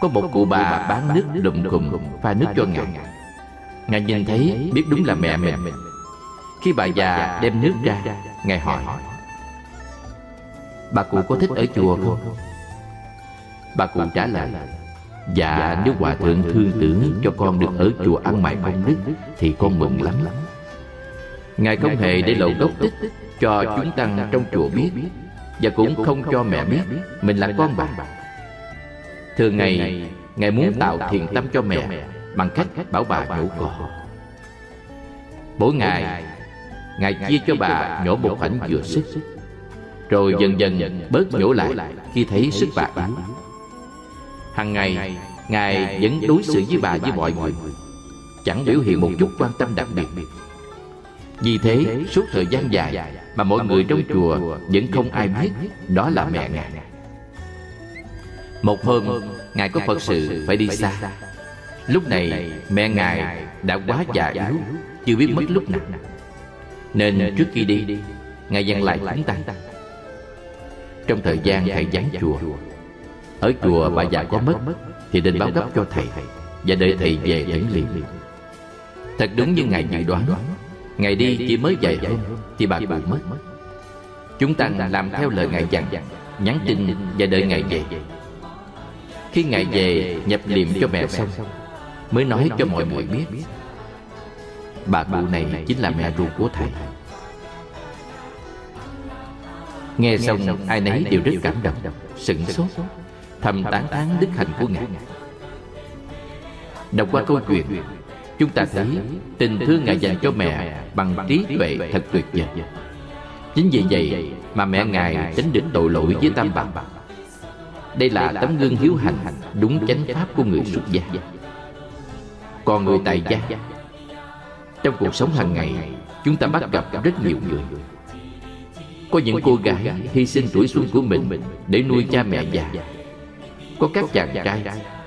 có một cụ bà bán nước lùm cùm pha nước cho ngài. ngài. Nhìn thấy biết đúng là mẹ mình. khi bà già đem nước ra ngài hỏi bà cụ có thích ở chùa không? Bà cụ trả lời dạ nếu hòa thượng thương tưởng cho con được ở chùa ăn mày công đức thì con mừng lắm. ngài không hề để lộ gốc tích cho chúng tăng trong chùa biết và cũng không cho mẹ biết. mình là con bà. thường ngày ngài muốn tạo thiền tâm cho mẹ bằng cách bảo bà nhổ cỏ. mỗi ngày ngài chia cho bà nhổ một khoảnh vừa sức rồi dần dần bớt nhổ lại khi thấy sức bà yếu hằng ngày ngài vẫn đối xử với bà với mọi người chẳng biểu hiện một chút quan tâm đặc biệt. vì thế suốt thời gian dài mà mọi người trong chùa vẫn không ai biết đó là mẹ ngài. Một hôm ngài có phật sự phải đi xa. lúc này mẹ ngài đã quá già yếu chưa biết mất lúc nào. nên trước khi đi ngài dặn lại chúng ta trong thời gian thầy giáng chùa. Ở chùa bà già có mất, thì nên báo gấp cho thầy và đợi thầy về dẫn liền thật đúng như ngài dự đoán Ngày đi chỉ mới vài hôm Thì bà cụ mất. Chúng ta làm theo lời Ngài dặn, Nhắn tin và đợi Ngài về. Khi Ngài về, nhập liệm cho mẹ xong, Mới nói cho mọi người biết, Bà cụ này chính là mẹ ruột của thầy. Nghe xong ai nấy đều rất cảm động Sửng sốt Thầm tán thán đức hạnh của Ngài Đọc qua câu chuyện Chúng ta thấy tình thương Ngài dành cho mẹ bằng trí tuệ thật tuyệt vời. Chính vì vậy mà mẹ Ngài tránh được tội lỗi với tam bảo. Đây là tấm gương hiếu hành đúng chánh pháp của người xuất gia. Còn người tại gia, trong cuộc sống hàng ngày, chúng ta bắt gặp rất nhiều người. Có những cô gái hy sinh tuổi xuân của mình để nuôi cha mẹ già. Có các chàng trai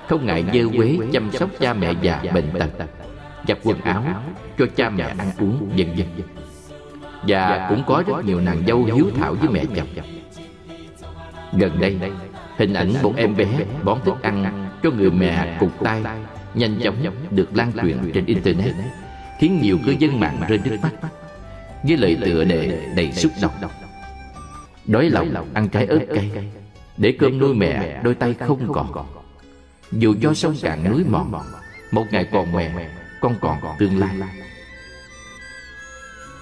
không ngại dơ quế chăm sóc cha mẹ già bệnh tật giặt quần áo cho cha mẹ ăn uống, vân vân. Và cũng có rất nhiều nàng dâu hiếu thảo với mẹ chồng. Gần đây, hình ảnh một em bé bón thức ăn cho người mẹ cục tay nhanh chóng được lan truyền trên internet, khiến nhiều cư dân mạng rơi nước mắt. Với lời tựa đề đầy xúc động đói lòng ăn trái ớt cay. để cơm nuôi mẹ đôi tay không còn. Dù cho sông cạn núi mòn Một ngày còn mẹ Con còn tương lai.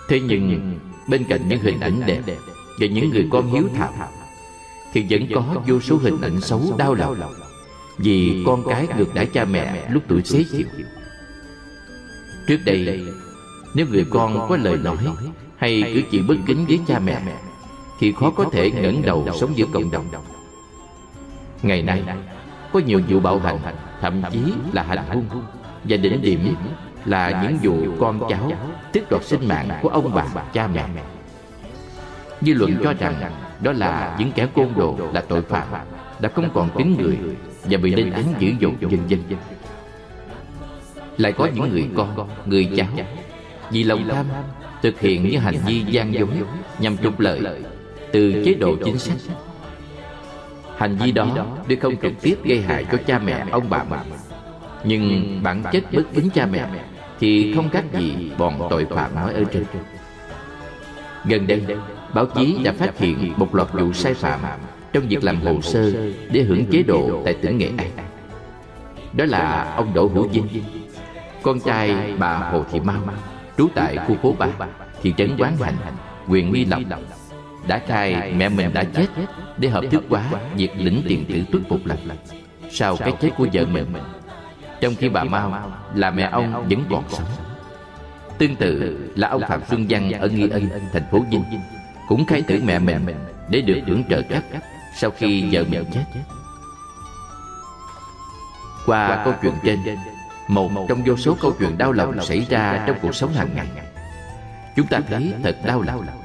Thế nhưng bên cạnh những hình ảnh đẹp Và những người con hiếu thảo Thì vẫn có vô số hình ảnh xấu đau lòng. Vì con cái ngược đãi cha mẹ lúc tuổi xế chiều. Trước đây Nếu người con có lời nói Hay cử chỉ bất kính với cha mẹ Thì khó có thể ngẩng đầu sống giữa cộng đồng. Ngày nay Có nhiều vụ bạo hành Thậm chí là hành hung. Và đỉnh điểm là những vụ con cháu Tức đoạt sinh mạng của ông bà cha mẹ. Dư luận cho rằng Đó là những kẻ côn đồ là tội phạm Đã không còn tính người Và bị lên án dữ dội dân dân. Lại có những người con, người cháu Vì lòng tham Thực hiện những hành vi gian dối Nhằm trục lợi Từ chế độ chính sách. Hành vi đó Tuy không trực tiếp gây hại cho cha mẹ ông bà mình. Nhưng bản chất bất kính cha mẹ Thì không khác gì bọn tội phạm nói ở trên. Gần đây Báo chí đã phát hiện một loạt vụ sai phạm Trong việc làm hồ sơ Để hưởng chế độ tại tỉnh Nghệ An Đó là ông Đỗ Hữu Vinh Con trai bà Hồ Thị Mau Trú tại khu phố 3 Thị trấn Quán Hành Huyện Nghi Lộc đã khai mẹ mình đã chết. Để hợp thức quá việc lĩnh tiền tử tuất một lần Sau cái chết của vợ mình Trong khi bà Mau là mẹ ông vẫn còn sống. Tương tự là ông Phạm Xuân Văn ở Nghi Ân, thành phố Vinh Cũng khai tử mẹ mình để được hưởng trợ cấp sau khi vợ mình chết. Qua câu chuyện trên Một trong vô số câu chuyện đau lòng xảy ra trong cuộc sống hàng ngày Chúng ta thấy thật đau lòng.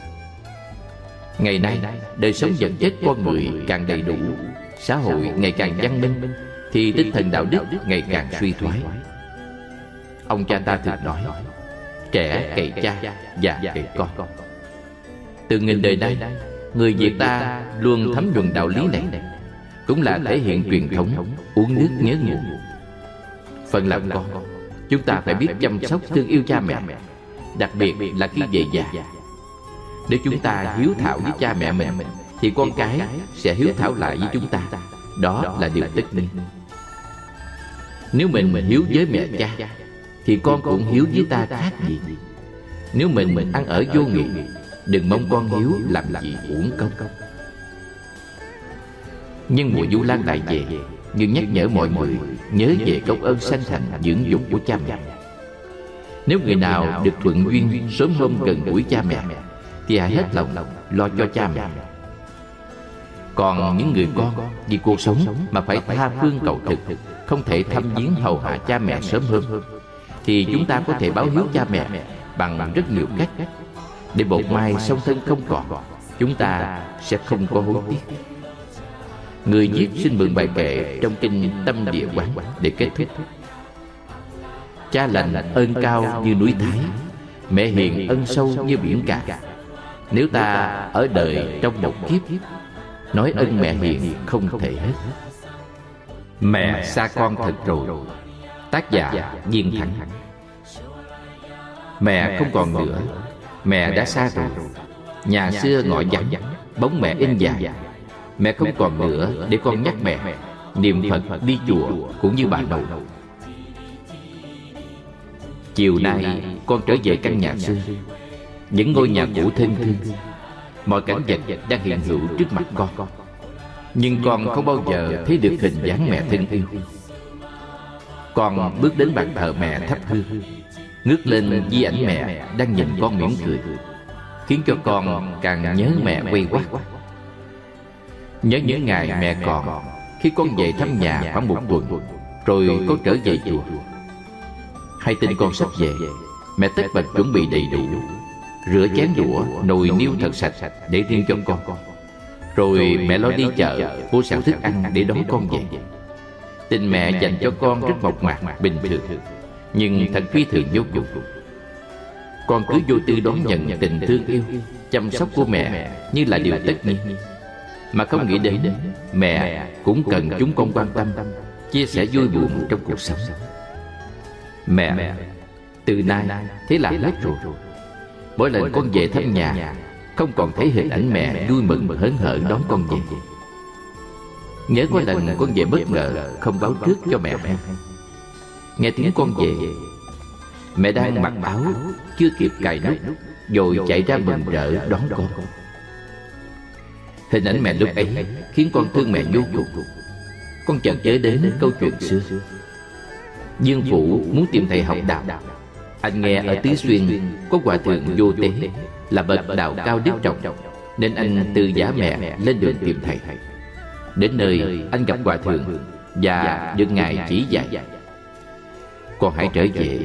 Ngày nay, đời sống vật chất con người càng đầy đủ Xã hội ngày càng văn minh Thì tinh thần đạo đức ngày càng suy thoái. Ông cha ta thường nói Trẻ cậy cha, già cậy con. Từ nghìn đời nay Người Việt ta luôn thấm nhuần đạo lý này Cũng là thể hiện truyền thống Uống nước nhớ nguồn. Phần làm con Chúng ta phải biết chăm sóc thương yêu cha mẹ Đặc biệt là khi về già. Nếu chúng ta hiếu thảo với cha mẹ mình Thì con cái sẽ hiếu thảo lại với chúng ta. Đó là điều tất nhiên Nếu mình hiếu với mẹ cha Thì con cũng hiếu với ta khác gì? Nếu mình mình ăn ở vô nghị Đừng mong con hiếu làm gì uổng công. Nhưng mùa du lan lại về Nhưng nhắc nhở mọi người Nhớ về công ơn sanh thành dưỡng dục của cha mẹ. Nếu người nào được thuận duyên Sớm hôm gần gũi cha mẹ Thì hãy hết lòng lo cho cha mẹ. Còn những người con Vì cuộc sống mà phải tha phương cầu thực Không thể thăm viếng hầu hạ cha mẹ sớm hơn. Thì chúng ta có thể báo hiếu cha mẹ Bằng rất nhiều cách. để bột mai song thân không còn Chúng ta sẽ không có hối tiếc. Người viết xin mượn bài kệ Trong kinh Tâm Địa Quán Để kết thúc. Cha lành ơn cao như núi Thái Mẹ hiền ân sâu như biển cả Nếu ta ở đời trong một kiếp Nói ơn mẹ hiền không thể hết. Mẹ xa con thật rồi Tác giả Viên Thắng. Mẹ không còn nữa. Mẹ đã xa rồi. Nhà xưa ngọ vắng Bóng mẹ in dài. Mẹ không còn nữa để con nhắc mẹ. Niệm Phật đi chùa cũng như bà nội. Chiều nay con trở về căn nhà xưa Những ngôi nhà cũ thân thương Mọi cảnh vật đang hiện hữu trước mặt con. Nhưng con không bao giờ thấy được hình dáng mẹ thân yêu Con bước đến bàn thờ mẹ thắp hương Ngước lên di ảnh mẹ đang nhìn con mỉm cười Khiến cho con càng nhớ mẹ quay quắt Nhớ những ngày mẹ còn Khi con về thăm nhà khoảng một tuần Rồi con trở về chùa. Hay tin con sắp về Mẹ tất bật chuẩn bị đầy đủ Rửa chén đũa, nồi niêu thật sạch Để riêng cho con. Rồi mẹ lo đi chợ Mua sản thức ăn để đón con về. Tình mẹ dành cho con rất mộc mạc, bình thường. nhưng thật phi thường vô cùng. Con cứ vô tư đón nhận tình thương yêu chăm sóc của mẹ như là điều tất nhiên. mà không nghĩ đến mẹ cũng cần chúng con quan tâm chia sẻ vui buồn trong cuộc sống. mẹ từ nay thế là hết rồi mỗi lần con về thăm nhà, không còn thấy hình ảnh mẹ vui mừng, hớn hở đón con về. Nhớ có lần con về bất ngờ, Không báo trước cho mẹ. Hay Nghe tiếng con về, Mẹ đang mặc áo Chưa kịp cài nút, Rồi chạy ra mừng rỡ đón con. Hình ảnh mẹ lúc ấy Khiến con thương mẹ vô cùng. Con chợt nhớ đến câu chuyện xưa. Dương phủ muốn tìm thầy học đạo. Anh nghe ở Tứ Xuyên Có hòa thượng vô tế Là bậc đạo cao đức trọng. Nên anh từ giả mẹ lên đường tìm thầy. Đến nơi anh gặp hòa thượng Và được ngài chỉ dạy. Con hãy trở về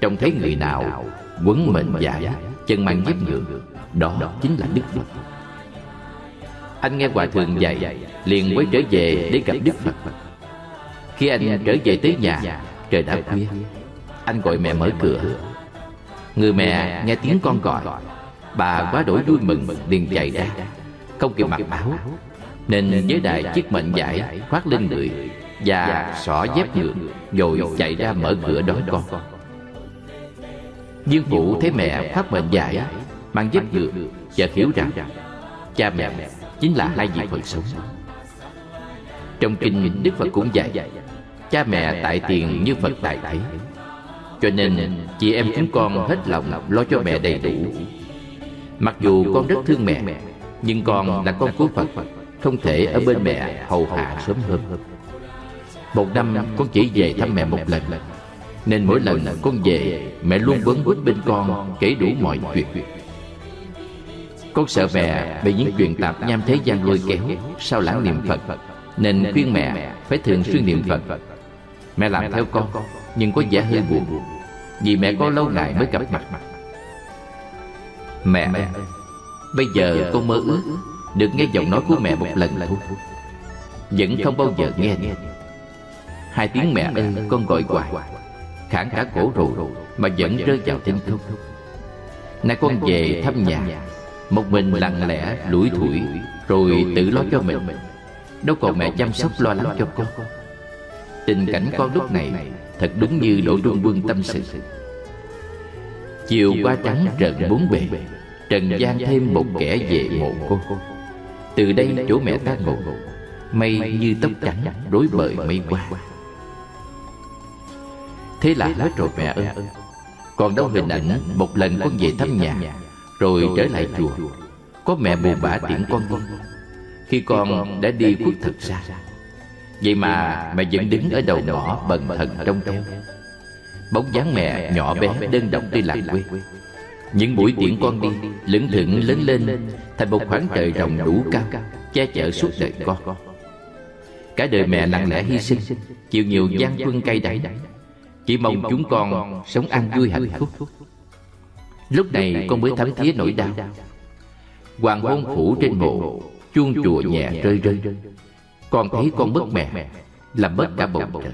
Trông thấy người nào Quấn mệnh giải Chân mang dép ngựa Đó chính là Đức Phật. Anh nghe hòa thượng dạy Liền quay trở về để gặp Đức Phật. Khi anh trở về tới nhà Trời đã khuya anh gọi mẹ mở cửa. Người mẹ nghe tiếng con gọi. Bà quá đổi vui mừng, liền chạy ra. Không kịp mặc áo, Nên với đại chiếc mệnh giải khoác lên người Và xỏ dép ngựa Rồi chạy ra mở cửa đón con. Dương vũ thấy mẹ khoác mệnh giải, Mang dép ngựa và hiểu rằng Cha mẹ chính là hai vị Phật sống. Trong kinh Đức Phật cũng dạy, Cha mẹ tại tiền như Phật tại thế cho nên chị em chúng con hết lòng lo cho mẹ đầy đủ. Mặc dù con rất thương mẹ, Nhưng con là con của Phật, Không thể ở bên mẹ hầu hạ sớm hơn. Một năm con chỉ về thăm mẹ một lần, Nên mỗi lần con về, Mẹ luôn quấn quýt bên con Kể đủ mọi chuyện. Con sợ mẹ bị những chuyện tạp nham thế gian lôi kéo Sao lãng niệm Phật, Nên khuyên mẹ phải thường xuyên niệm Phật. Mẹ làm theo con nhưng có vẻ hơi buồn. Vì mẹ có lâu ngày mới gặp mặt. Mẹ ơi Bây giờ con mơ ước Được nghe giọng nói của mẹ một lần thôi. Vẫn không bao giờ nghe Hai tiếng mẹ ơi con gọi hoài. Khản cả cổ rồi Mà vẫn rơi vào tinh không Nay con về thăm nhà. Một mình lặng lẽ lủi thủi Rồi tự lo cho mình. Đâu còn mẹ chăm sóc lo lắng cho con. Tình cảnh con lúc này Thật đúng như Đỗ Trung Quân tâm sự. Chiều qua trắng trần bốn bề, Trần gian thêm một kẻ về mộ cô. Từ đây chỗ mẹ ta ngủ, Mây như tóc trắng rối bời mây qua. Thế là hết rồi mẹ ơi. Còn đâu hình ảnh Một lần con về thăm nhà, Rồi trở lại chùa. Có mẹ buồn bã tiễn con đi. Khi con đã đi khuất thật xa Vậy mà mẹ vẫn đứng ở đầu ngõ bần thần trông theo Bóng dáng mẹ nhỏ bé đơn độc đi làng quê. Những buổi tiễn con đi Lững thững lớn lên Thành một khoảng trời rộng đủ cao Che chở suốt đời con. Cả đời mẹ lặng lẽ hy sinh Chịu nhiều gian truân cay đắng. Chỉ mong chúng con sống an vui hạnh phúc. Lúc này con mới thấm thía nỗi đau. Hoàng hôn phủ trên mộ Chuông chùa nhẹ rơi. rơi con thấy con mất mẹ Làm mất cả bầu trời.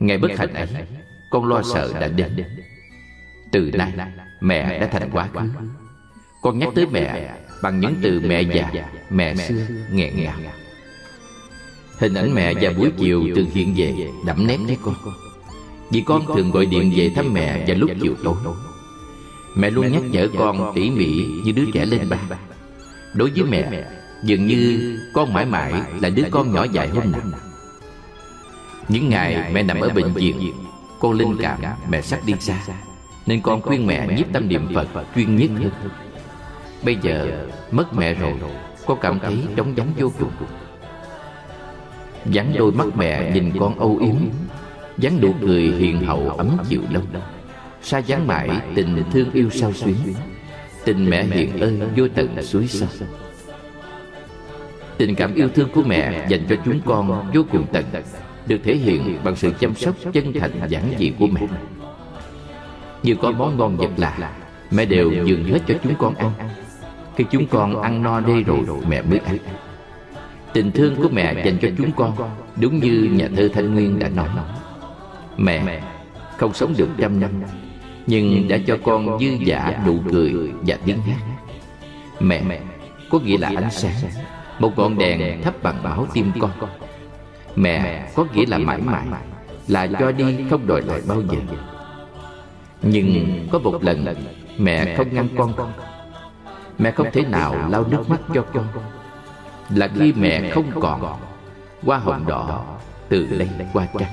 Ngày bất hạnh ấy Con lo sợ đã đến. Từ nay mẹ đã thành quá khứ. Con nhắc tới mẹ Bằng những từ mẹ già Mẹ xưa nghẹn ngào Hình ảnh mẹ vào buổi chiều từ hiện về Đậm nét với con. Vì con thường gọi điện về thăm mẹ vào lúc chiều tối. Mẹ luôn nhắc nhở con tỉ mỉ như đứa trẻ lên ba Đối với mẹ Dường như con mãi mãi là đứa con nhỏ dại hôm nào Những ngày mẹ nằm ở bệnh viện, Con linh cảm mẹ sắp đi xa, Nên con khuyên mẹ nhiếp tâm niệm Phật chuyên nhất hơn. Bây giờ mất mẹ rồi, Con cảm thấy trống vắng vô cùng. Vắng đôi mắt mẹ nhìn con âu yếm Vắng nụ cười hiền hậu ấm chịu lâu Xa vắng mãi tình thương yêu sao xuyến, Tình mẹ hiền ơi vô tận suối sâu Tình cảm yêu thương của mẹ dành cho chúng con vô cùng tận, Được thể hiện bằng sự chăm sóc chân thành giản dị của mẹ. Như có món ngon vật lạ, Mẹ đều dừng hết cho chúng con ăn. Khi chúng con ăn no đây rồi, mẹ mới ăn. Tình thương của mẹ dành cho chúng con, Đúng như nhà thơ Thanh Nguyên đã nói. Mẹ không sống được trăm năm, Nhưng đã cho con dư giả nụ cười và tiếng hát. Mẹ có nghĩa là ánh sáng một ngọn đèn thắp bằng bảo tim con. Mẹ có nghĩa là mãi mãi Là cho đi không đòi lại bao giờ. Nhưng có một lần Mẹ không ngăn con. Mẹ không thể nào lau nước mắt cho con. Là khi mẹ không còn Hoa hồng đỏ từ đây qua trăng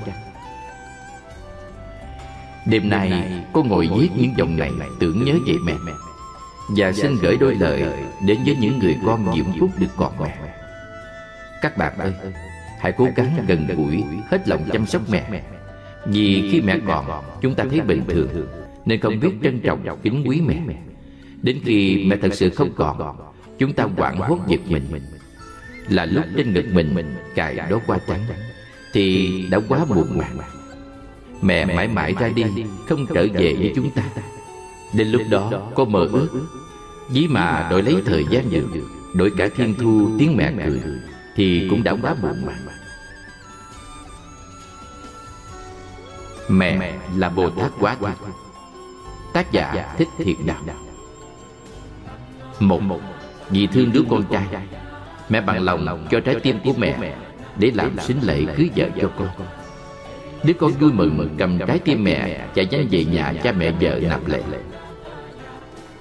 Đêm nay con ngồi viết những dòng này Tưởng nhớ về mẹ Và xin gửi đôi lời Đến với những người con diễm phúc được còn mẹ. Các bạn ơi Hãy cố gắng gần gũi Hết lòng chăm sóc mẹ. Vì khi mẹ còn Chúng ta thấy bình thường. Nên không biết trân trọng kính quý mẹ. Đến khi mẹ thật sự không còn Chúng ta quảng hốt giật mình. Là lúc trên ngực mình Cài đó qua trắng Thì đã quá buồn màng Mẹ mãi mãi ra đi Không trở về với chúng ta Đến lúc đó có mơ ước. Dĩ mà đổi lấy thời gian nhiều Đổi cả thiên thu tiếng mẹ cười Thì cũng đã quá buồn màng Mẹ là Bồ Tát quá tuyệt Tác giả Thích Thiện Đạo. Một Vì thương đứa con trai. Mẹ bằng lòng cho trái tim của mẹ Để làm xính lệ cưới vợ cho con. Đứa con vui mừng cầm trái tim mẹ Chạy nhanh về nhà cha mẹ vợ nạp lệ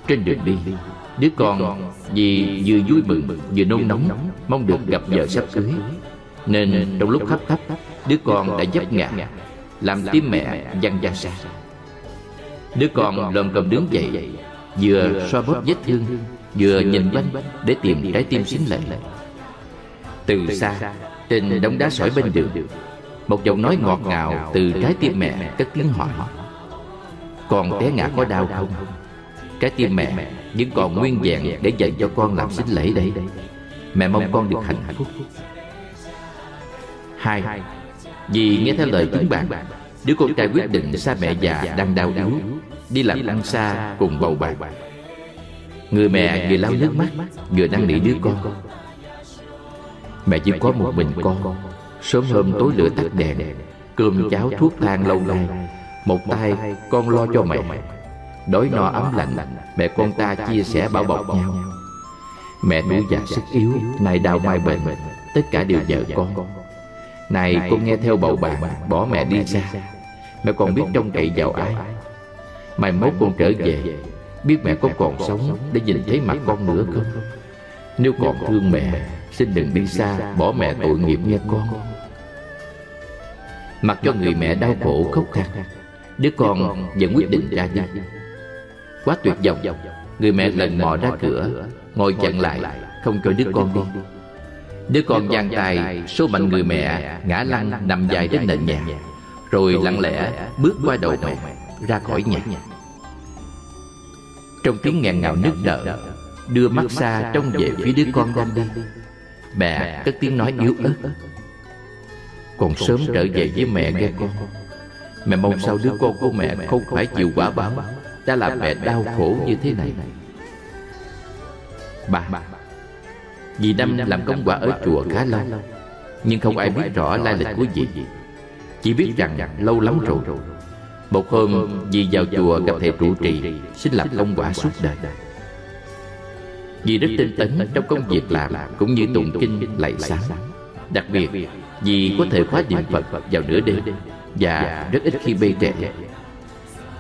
Trên đường đi Đứa con vì vừa vui mừng vừa nôn nóng Mong được gặp vợ sắp cưới. Nên trong lúc khóc khóc Đứa con đã dấp ngã Làm tim mẹ văng ra xa. Đứa con lồm cồm đứng dậy Vừa xoa bóp vết thương Vừa nhìn quanh để tìm trái tim xính lệ Từ xa Trên đống đá sỏi bên đường Một giọng nói ngọt ngào từ trái tim mẹ cất tiếng hỏi Con té ngã có đau không? Trái tim mẹ vẫn còn nguyên vẹn để dành cho con làm xính lễ đây Mẹ mong con được hạnh phúc. Hai Vì nghe theo lời chúng bạn Đứa con trai quyết định xa mẹ già đang đau yếu Đi làm ăn xa cùng bầu bạn. Người mẹ vừa lau nước mắt Vừa năn nỉ đứa con. Mẹ chỉ có một mình con. Sớm hôm tối lửa tắt đèn Cơm cháo thuốc thang lâu nay Một tay con lo cho mẹ Đói no ấm lạnh Mẹ con ta chia sẻ bảo bọc nhau. Mẹ tuổi già sức yếu Nay đau mai bệnh. Tất cả đều vợ con. Này con nghe theo bầu bạn Bỏ mẹ đi xa. Mẹ còn biết trông cậy vào ai. Mai mốt con trở về. Biết mẹ có còn sống Để nhìn thấy mặt con nữa không? Nếu còn thương mẹ Xin đừng đi xa Bỏ mẹ tội nghiệp nghe con. Mặc cho người mẹ đau khổ khóc khan Đứa con vẫn quyết định ra đi Quá tuyệt vọng. Người mẹ lần mò ra cửa Ngồi chặn lại Không cho đứa con đi. Đứa con giang tay Số mạnh người mẹ Ngã lăn nằm dài trên nền nhà. Rồi lặng lẽ bước qua đầu mẹ Ra khỏi nhà. Trong tiếng nghẹn ngào nức nở Đưa mắt xa trông về phía đứa con đang đi. Mẹ cất tiếng nói yếu ớt. Còn sớm trở về với mẹ nghe con. Mẹ mong sao đứa con của mẹ không phải chịu quả báo Đã làm mẹ đau khổ như thế này. Bà Dì Năm làm công quả ở chùa khá lâu Nhưng không ai biết rõ lai lịch của dì Chỉ biết rằng lâu lắm rồi Một hôm dì vào chùa gặp thầy trụ trì Xin làm công quả suốt đời. Dì rất tinh tấn trong công việc làm Cũng như tụng kinh lạy sáng. Đặc biệt Dì có thể khóa niệm Phật vào nửa đêm Và rất ít khi bê trễ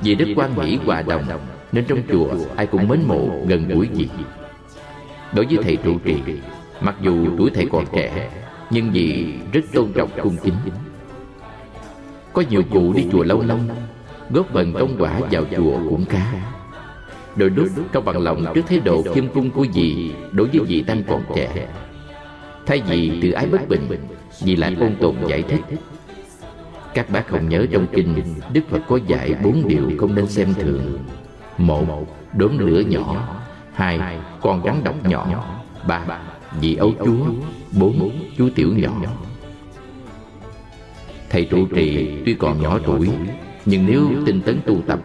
Dì rất quan hỷ hòa đồng Nên trong chùa ai cũng mến mộ gần gũi dì Đối với thầy trụ trì Mặc dù tuổi thầy còn trẻ Nhưng dì rất tôn trọng cung kính. Có nhiều cụ đi chùa lâu lâu Góp phần công quả vào chùa cũng khá. Đôi lúc công bằng lòng trước thái độ khiêm cung của dì Đối với vị tăng còn trẻ. Thay vì tự ái bất bình Dì lại ôn tồn giải thích các bác không nhớ trong kinh Đức Phật có dạy bốn điều không nên xem thường. Một, đốm lửa nhỏ. Hai, con rắn độc nhỏ. Ba, vị ấu chúa. Bốn, chú tiểu nhỏ. Thầy trụ trì tuy còn nhỏ tuổi Nhưng nếu tinh tấn tu tập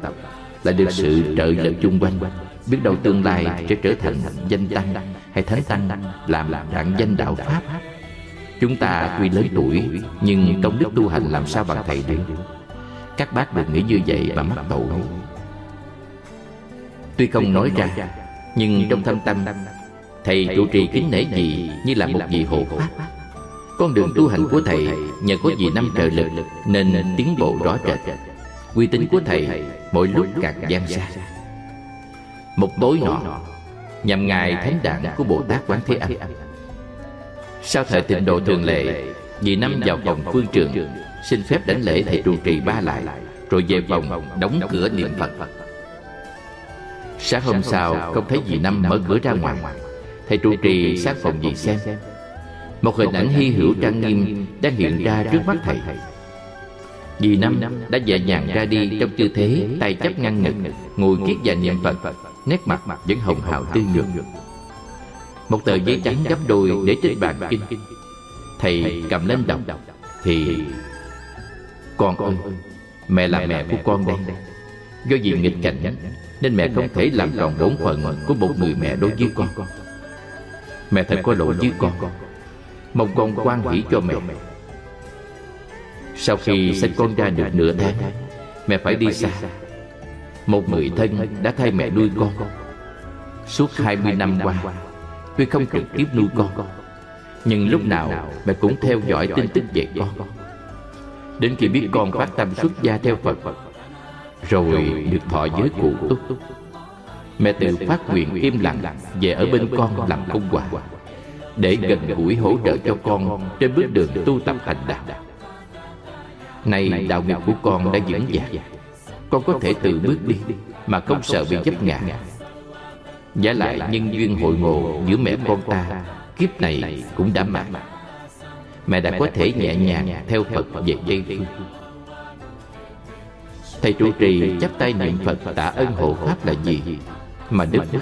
Là được sự trợ lực chung quanh Biết đâu tương lai sẽ trở thành danh tăng Hay thánh tăng Làm rạng danh đạo Pháp. Chúng ta tuy lớn tuổi Nhưng công đức tu hành làm sao bằng thầy được? Các bác đừng nghĩ như vậy mà mắc tội. Tuy không nói ra Nhưng trong thâm tâm Thầy trụ trì kính nể gì Như là một vị hộ pháp? Con đường tu hành của thầy Nhờ có vị năm trợ lực Nên tiến bộ rõ rệt. Uy tín của thầy Mỗi lúc càng gian xa. Một tối nọ Nhằm ngày thánh đản của Bồ Tát Quán Thế Âm sau thời tịnh độ thường lệ vị Năm vào vòng phương trường, Xin phép đánh lễ thầy trụ trì ba lại, Rồi về vòng đóng cửa niệm Phật. Sáng hôm sau, không thấy dì Năm mở cửa ra ngoài. Thầy trụ trì sát phòng dì xem. Một hình ảnh hy hữu trang nghiêm Đang hiện ra trước mắt thầy. Dì Năm đã nhẹ nhàng ra đi Trong tư thế, tay chấp ngăn ngực, Ngồi kiết và niệm Phật, Nét mặt vẫn hồng hào tươi nhược một tờ giấy trắng gấp đôi để trên bàn kinh. Thầy cầm lên đọc, Thì, Con ơi, Mẹ là mẹ của con đây. Do vì nghịch cảnh Nên mẹ không thể làm tròn bổn phận Của một người mẹ đối với con. Mẹ thật có lỗi với con. Mong con quan hỷ cho mẹ. Sau khi sinh con ra được nửa tháng, Mẹ phải đi xa. Một người thân đã thay mẹ nuôi con. Suốt 20 năm qua Tuy không trực tiếp nuôi con Nhưng lúc nào mẹ cũng theo dõi tin tức về con. Đến khi biết con phát tâm xuất gia theo Phật Rồi được thọ giới cụ túc. Mẹ tự phát nguyện im lặng Về ở bên con làm công quả Để gần gũi hỗ trợ cho con Trên bước đường tu tập hành đạo. Này đạo nghiệp của con đã vững vàng Con có thể tự bước đi Mà không sợ bị chấp ngã Giả lại nhân duyên hội ngộ giữa mẹ con ta Kiếp này cũng đã mạng Mẹ đã có thể nhẹ nhàng theo Phật về Tây Phương. Thầy trụ trì chắp tay niệm Phật tạ ơn hộ pháp là gì? Mà nước mắt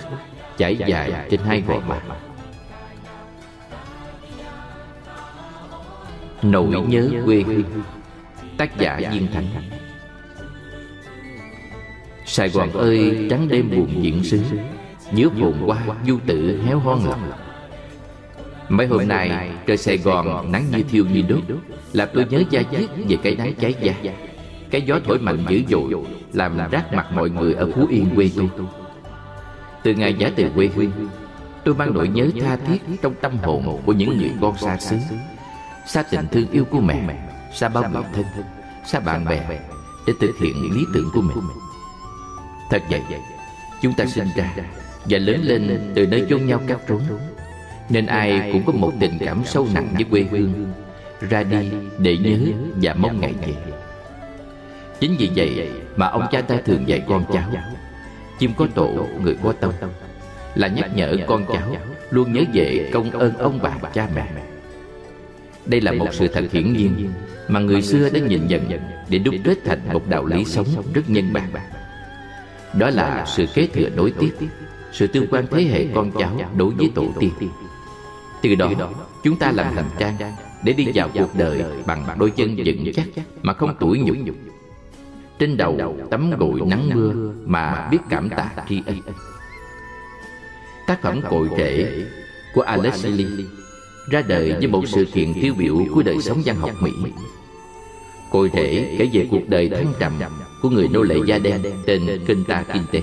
chảy dài trên hai gò má Nỗi nhớ quê hương Tác giả Viên Thành. Sài Gòn ơi trắng đêm buồn diễn xứ Nhớ phồn qua du tự héo hon lòng. Mấy hôm nay trời Sài Gòn nắng như thiêu như đốt. Làm tôi nhớ da diết về cái nắng cháy da. Cái gió thổi mạnh dữ dội Làm rát mặt mọi người ở Phú Yên quê tôi. Từ ngày giá từ quê hương Tôi mang nỗi nhớ tha thiết trong tâm hồn của những người con xa xứ. Xa tình thương yêu của mẹ Xa bao người thân Xa bạn bè Để thực hiện lý tưởng của mình. Thật vậy Chúng ta sinh ra và lớn lên từ nơi chôn nhau cắt rốn nên ai cũng có một tình cảm sâu nặng với quê hương Ra đi để nhớ và mong ngày về. Chính vì vậy mà ông cha ta thường dạy con cháu Chim có tổ, người có tâm Là nhắc nhở con cháu Luôn nhớ về công ơn ông bà cha mẹ. Đây là một sự thật hiển nhiên Mà người xưa đã nhìn nhận Để đúc kết thành một đạo lý sống rất nhân bản. Đó là sự kế thừa nối tiếp. Sự tương quan thế hệ con cháu đối với tổ tiên. từ đó chúng ta làm hành trang Để đi vào cuộc đời bằng đôi chân vững chắc Mà không tuổi nhục. Trên đầu tấm gội nắng mưa Mà biết cảm tạ tri ân. Tác phẩm cội rễ của Alex Lee Ra đời với một sự kiện tiêu biểu của đời sống văn học Mỹ. Cội rễ kể về cuộc đời thăng trầm Của người nô lệ da đen tên Kinta Kinte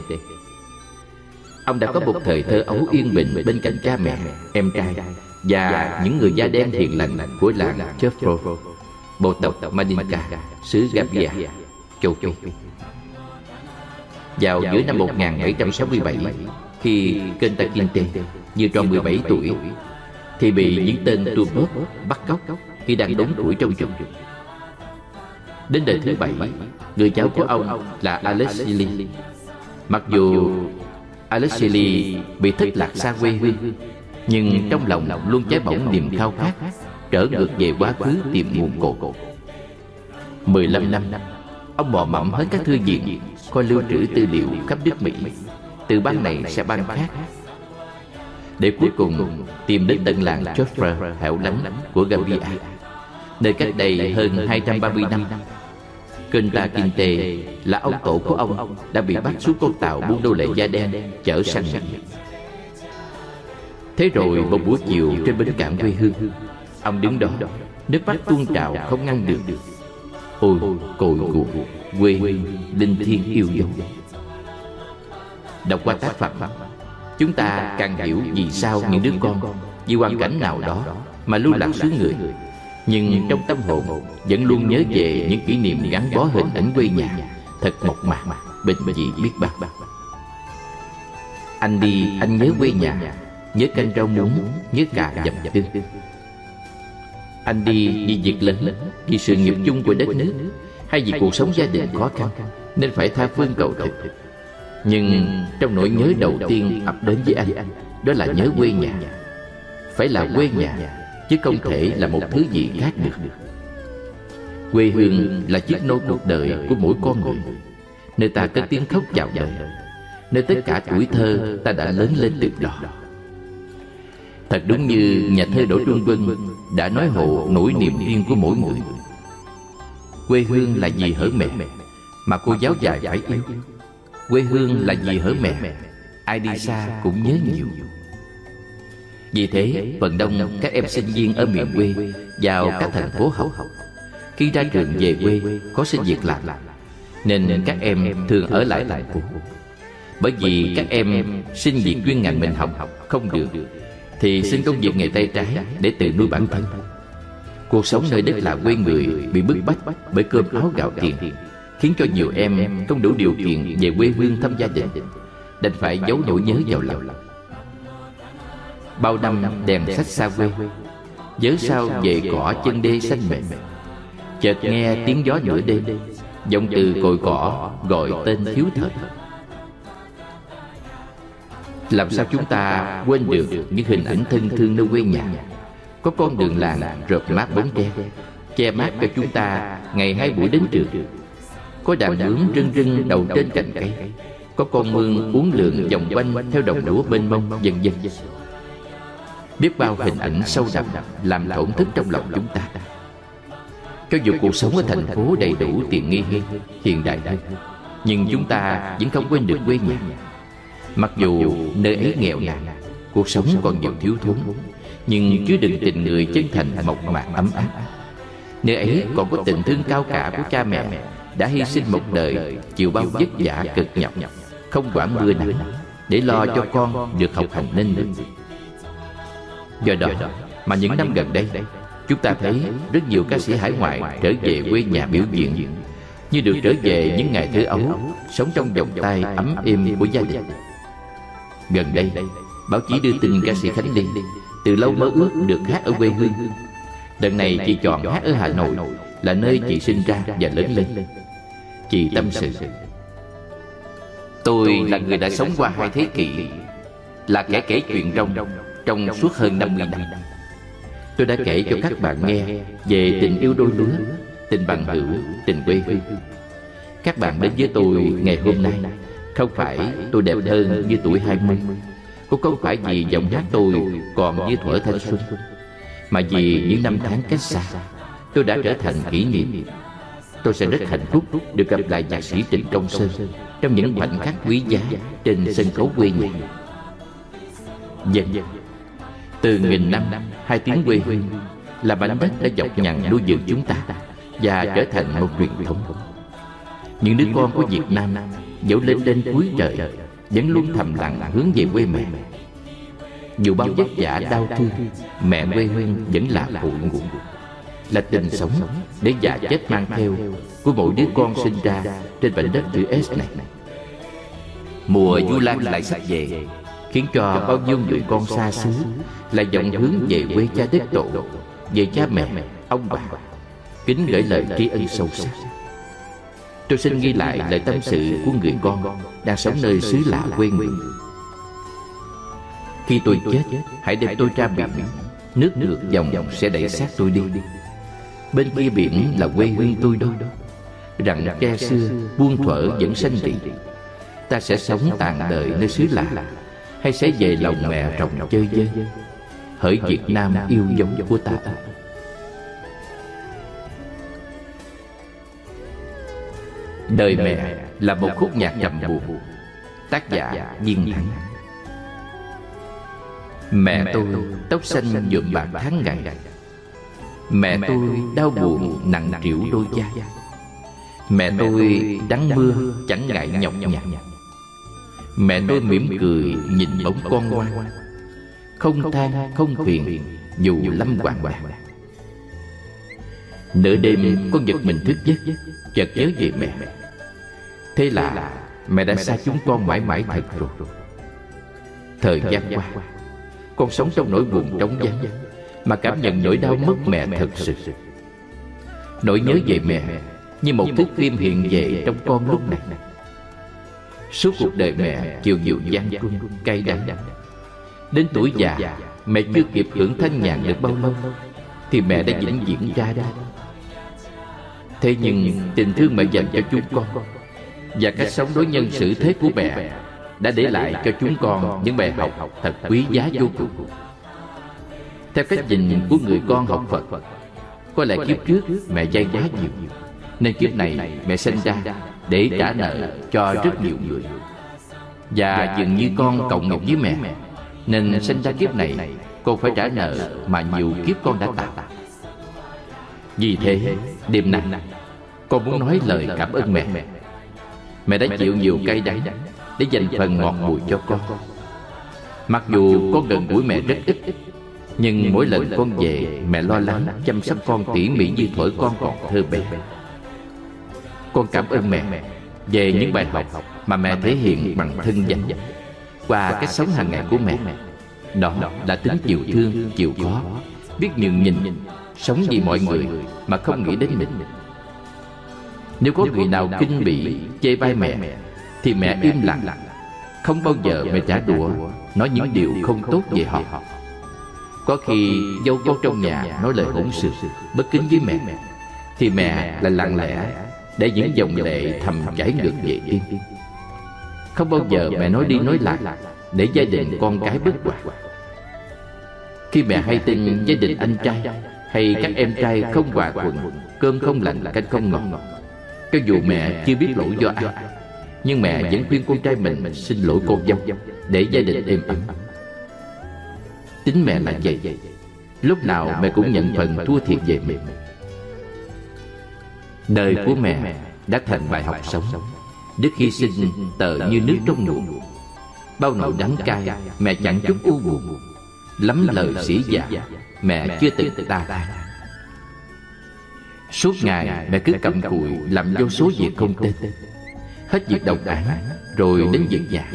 Ông đã có một thời thơ ấu yên bình bên cạnh cha mẹ, em trai và những người da đen hiền lành của làng Chefro, bộ tộc Mandinka, xứ Gambia, châu Phi. Vào giữa năm 1767, khi Kenta Kinte như tròn 17 tuổi, thì bị những tên tu bóp bắt cóc khi đang đốn tuổi trong rừng. Đến đời thứ bảy, người cháu của ông là Alexili. Mặc dù Alexili bị thất lạc xa quê hương nhưng trong lòng luôn cháy bỏng niềm khao khát trở ngược về quá khứ tìm nguồn cội. 15 năm ông mò mẫm hết các thư viện coi lưu trữ tư liệu khắp nước mỹ. Từ bang này sang bang khác. để cuối cùng tìm đến tận làng Joffre hẻo lánh của Gambia. Nơi cách đây hơn 230 năm Kenta Kinte là ông tổ của ông đã bị bắt xuống con tàu buôn nô lệ da đen chở sang Mỹ. Thế rồi một buổi chiều trên bến cảng quê hương, ông đứng đó, nước mắt tuôn trào không ngăn được. Ôi, cội nguồn, quê hương, linh thiêng yêu dấu. Đọc qua tác phẩm, chúng ta càng hiểu vì sao những đứa con vì hoàn cảnh nào đó mà lưu lạc xứ người nhưng trong tâm hồn, vẫn luôn nhớ về những kỷ niệm gắn bó hình ảnh quê nhà, thật mộc mạc, bình dị biết bao. Anh đi, anh nhớ quê nhà, nhớ canh rau muống, nhớ cà dầm tương Anh đi vì việc lớn, Vì sự nghiệp chung của đất nước, Hay vì cuộc sống gia đình khó khăn, Nên phải tha phương cầu thực. Nhưng trong nỗi nhớ đầu tiên ập đến với anh, Đó là nhớ quê nhà. Phải là quê nhà Chứ không thể là một thứ gì khác được. Quê hương là chiếc nôi cuộc đời của mỗi con người. Nơi ta cất tiếng khóc chào đời. Nơi tất cả tuổi thơ ta đã lớn lên từ đó. Thật đúng như nhà thơ Đỗ Trung Vân Đã nói hộ nỗi niềm riêng của mỗi người. Quê hương là gì hở mẹ? Mà cô giáo dài phải yêu. Quê hương là gì hở mẹ? Ai đi xa cũng nhớ nhiều vì thế, phần đông các em sinh viên ở miền quê Vào các thành phố học. Khi ra trường về quê, có xin việc làm, Nên các em thường ở lại thành phố. Bởi vì các em xin việc chuyên ngành mình học không được, thì xin công việc nghề tay trái để tự nuôi bản thân. Cuộc sống nơi đất là quê người bị bức bách bởi cơm áo gạo tiền, khiến cho nhiều em không đủ điều kiện về quê hương tham gia đình đành phải giấu nỗi nhớ vào lòng bao năm đèn sách xa quê nhớ sao về cỏ chân đê xanh mềm chợt nghe tiếng gió nửa đêm giọng từ cội cỏ gọi tên thiếu thời làm sao chúng ta quên được những hình ảnh thân thương nơi quê nhà? Có con đường làng rợp mát bóng tre Che mát cho chúng ta ngày hai buổi đến trường Có đàn bướm rưng rưng đầu trên cành cây. Có con mương uống lượn vòng quanh theo đồng lúa bên mông dần dần Biết bao hình ảnh sâu đậm làm thổn thức trong lòng chúng ta. Cho dù cuộc sống ở thành phố đầy đủ tiện nghi hơn, hiện đại hơn Nhưng chúng ta vẫn không quên được quê nhà. Mặc dù nơi ấy nghèo nàn Cuộc sống còn nhiều thiếu thốn Nhưng chứa đựng tình người chân thành mộc mạc ấm áp. Nơi ấy còn có tình thương cao cả của cha mẹ Đã hy sinh một đời Chịu bao vất vả cực nhọc Không quản mưa nắng Để lo cho con được học hành nên được. Do đó mà những năm gần đây Chúng ta thấy rất nhiều ca sĩ hải ngoại trở về quê nhà biểu diễn Như được trở về những ngày thơ ấu Sống trong vòng tay ấm êm của gia đình Gần đây, báo chí đưa tin ca sĩ Khánh Ly từ lâu mơ ước được hát ở quê hương. Lần này chị chọn hát ở Hà Nội là nơi chị sinh ra và lớn lên. Chị tâm sự. Tôi là người đã sống qua hai thế kỷ, là kẻ kể chuyện trong trong suốt hơn 50 năm. Tôi đã kể cho các bạn nghe về tình yêu đôi lứa, tình bằng hữu, tình quê hương. Các bạn đến với tôi ngày hôm nay. không phải tôi đẹp hơn như tuổi 20 Cũng không phải vì giọng hát tôi còn như thuở thanh xuân Mà vì những năm tháng cách xa Tôi đã trở thành kỷ niệm. Tôi sẽ rất hạnh phúc được gặp lại nhạc sĩ Trịnh Công Sơn Trong những khoảnh khắc quý giá trên sân khấu quê nhà. Dân vâng, Từ nghìn năm, hai tiếng quê hương Là mảnh đất đã dọc nhằn nuôi dưỡng chúng ta Và trở thành một truyền thống. Những đứa con của Việt Nam dẫu lên lên cuối trời vẫn luôn thầm lặng hướng về quê mẹ. Dù bao vất vả đau thương mẹ quê hương vẫn là cội nguồn là tình sống để già chết mang theo của mỗi đứa con sinh ra trên mảnh đất chữ S này. Mùa du lan lại sắp về khiến cho bao nhiêu người con xa xứ lại vọng hướng về quê cha đất tổ về cha mẹ ông bà. kính gửi lời tri ân sâu sắc. Tôi xin ghi lại lời tâm sự của người con Đang sống nơi xứ lạ quê người. Khi tôi chết Hãy đem tôi ra biển. Nước ngược dòng sẽ đẩy xác tôi đi. Bên kia biển là quê hương tôi đó. Rằng tre xưa buông thuở vẫn xanh rì Ta sẽ sống tàn đời nơi xứ lạ hay sẽ về lòng mẹ trồng chơi dơi Hỡi Việt Nam yêu dấu của ta. Đời mẹ là một khúc nhạc trầm buồn, Tác giả Viên Thắng. Mẹ tôi tóc xanh nhuộm bạc tháng ngày. Mẹ tôi đau buồn nặng trĩu đôi vai Mẹ tôi đắng mưa chẳng ngại nhọc nhằn. Mẹ tôi mỉm cười nhìn bóng con ngoan. Không than không phiền dù lâm hoàng bạc Nửa đêm con giật mình thức giấc Chợt nhớ về mẹ. Thế là mẹ đã xa chúng con mãi mãi thật rồi. Thời gian qua Con sống trong nỗi buồn trống vắng Mà cảm nhận nỗi đau mất mẹ thật sự. Nỗi nhớ về mẹ Như một thước phim hiện về trong con lúc này Suốt cuộc đời mẹ chịu nhiều gian truân, cay đắng. Đến tuổi già Mẹ chưa kịp hưởng thanh nhàn được bao lâu Thì mẹ đã vĩnh viễn ra đi Thế nhưng tình thương mẹ dành cho chúng con Và cách sống đối nhân xử thế của mẹ Đã để lại cho chúng con những bài học thật quý giá vô cùng. Theo cách nhìn của người con học Phật Có lẽ kiếp trước mẹ dạy quá nhiều nên kiếp này mẹ sinh ra để trả nợ cho rất nhiều người. Và dường như con cộng nghiệp với mẹ, Nên sinh ra kiếp này Con phải trả nợ mà nhiều kiếp con đã tạo Vì thế, đêm nay, Con muốn nói lời cảm ơn mẹ. Mẹ đã chịu nhiều cay đắng Để dành phần ngọt bùi cho con. Mặc dù con gần gũi mẹ rất ít, Nhưng mỗi lần con về, Mẹ lo lắng chăm sóc con tỉ mỉ như thổi con còn thơ bé. Con cảm ơn mẹ Về những bài học mà mẹ thể hiện bằng thân danh. Qua cách sống hàng ngày của mẹ Đó là tính chịu thương, chịu khó Biết nhường nhìn Sống vì mọi người mà không nghĩ đến mình. Nếu có người nào kinh bị chê bai mẹ Thì mẹ im lặng. Không bao giờ mẹ trả đũa Nói những điều không tốt về họ. Có khi dâu con trong nhà nói lời hỗn sự Bất kính với mẹ. Thì mẹ là lặng lẽ để những dòng lệ thầm chảy ngược về tiên, Không bao giờ mẹ nói đi nói lại Để gia đình con cái bất hòa Khi mẹ hay tin gia đình anh trai Hay các em trai không hòa thuận Cơm không lạnh canh không ngọt Cho dù mẹ chưa biết lỗi do ai Nhưng mẹ vẫn khuyên con trai mình Xin lỗi cô dâu Để gia đình êm ấm. Tính mẹ là vậy. Lúc nào mẹ cũng nhận phần thua thiệt về mình. Đời của mẹ đã thành bài học sống. Đức hy sinh tờ như nước trong nguồn Bao nỗi đắng cay Mẹ chẳng chút u buồn. Lắm lời sĩ giả Mẹ chưa từng ta than Suốt ngày mẹ cứ cầm cùi Làm vô số việc không tên. Hết việc đồng án Rồi đến việc nhà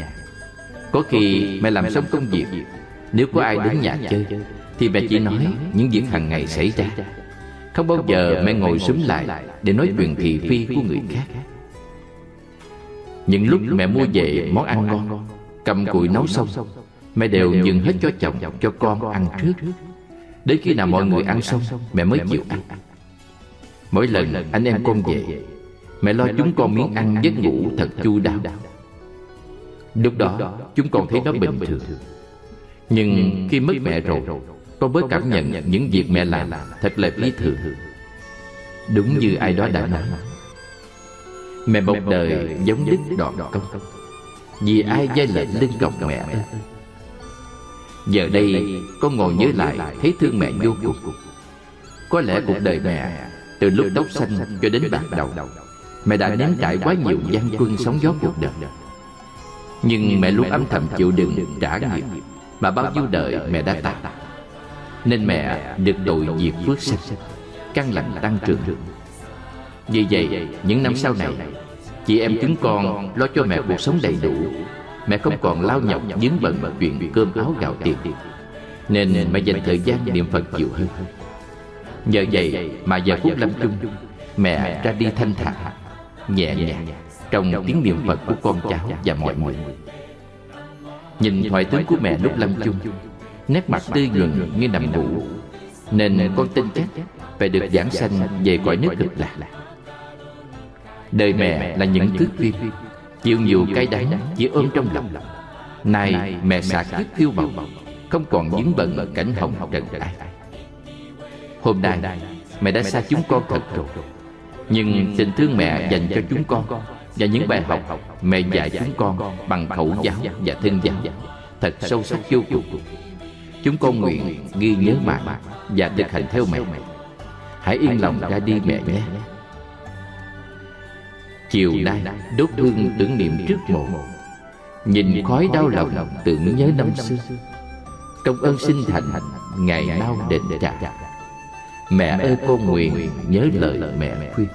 Có khi mẹ làm xong công việc. Nếu có ai đến nhà chơi Thì mẹ chỉ nói những việc hàng ngày xảy ra Không bao giờ mẹ ngồi súng lại Để nói chuyện thị phi của người khác. Những lúc mẹ mua về món ăn ngon Cầm cùi nấu xong Mẹ đều dừng hết cho chồng cho con ăn trước. Đến khi nào mọi người ăn xong Mẹ mới chịu ăn. Mỗi lần anh em con về Mẹ lo chúng con miếng ăn giấc ngủ thật chu đáo. Lúc đó chúng con thấy nó bình thường. Nhưng khi mất mẹ rồi Con mới cảm nhận những việc mẹ làm Thật là lý thường Đúng như ai đó đã nói. Mẹ một đời giống đứt đoạn công. Vì ai dây lệnh lưng cọc mẹ? ơi Giờ đây con ngồi nhớ lại Thấy thương mẹ vô cùng. Có lẽ cuộc đời mẹ Từ lúc tóc xanh cho đến bạc đầu Mẹ đã nếm trải quá nhiều gian quân sóng gió cuộc đời. Nhưng mẹ luôn âm thầm chịu đựng trả nghiệp. Mà bao nhiêu đời mẹ đã tạo nên mẹ được đội diệt phước sanh Căn lành tăng trưởng. Vì vậy, những năm sau này, Chị em chúng con lo cho mẹ cuộc sống đầy đủ. Mẹ không còn lao nhọc dướng bận chuyện cơm áo gạo tiền. Nên mẹ dành thời gian niệm Phật nhiều hơn. Nhờ vậy mà giờ phút lâm chung, Mẹ ra đi thanh thản, Nhẹ nhàng Trong tiếng niệm Phật của con cháu và mọi người. Nhìn thoại tướng của mẹ lúc lâm chung Nét mặt tươi nhuận như nằm ngủ. Nên con tin chắc Phải được giảng sanh về cõi nước cực lạc. Đời mẹ là những thước phim Chịu nhiều cay đắng chỉ ôm trong lòng. Nay mẹ xả kiếp phiêu bồng Không còn dính bận cảnh hồng trần ai. Hôm nay mẹ đã xa chúng con thật rồi. Nhưng tình thương mẹ dành cho chúng con Và những bài học mẹ dạy chúng con Bằng khẩu giáo và thân giáo. Thật sâu sắc vô cùng Chúng con nguyện ghi nhớ mẹ Và thực hành theo mẹ Hãy yên lòng ra đi mẹ nhé. Chiều nay, đốt hương tưởng niệm trước mộ. Nhìn khói đau lòng tưởng nhớ năm xưa. Công ơn sinh thành, Ngày mau đền trả Mẹ ơi, con nguyện nhớ lời mẹ khuyên.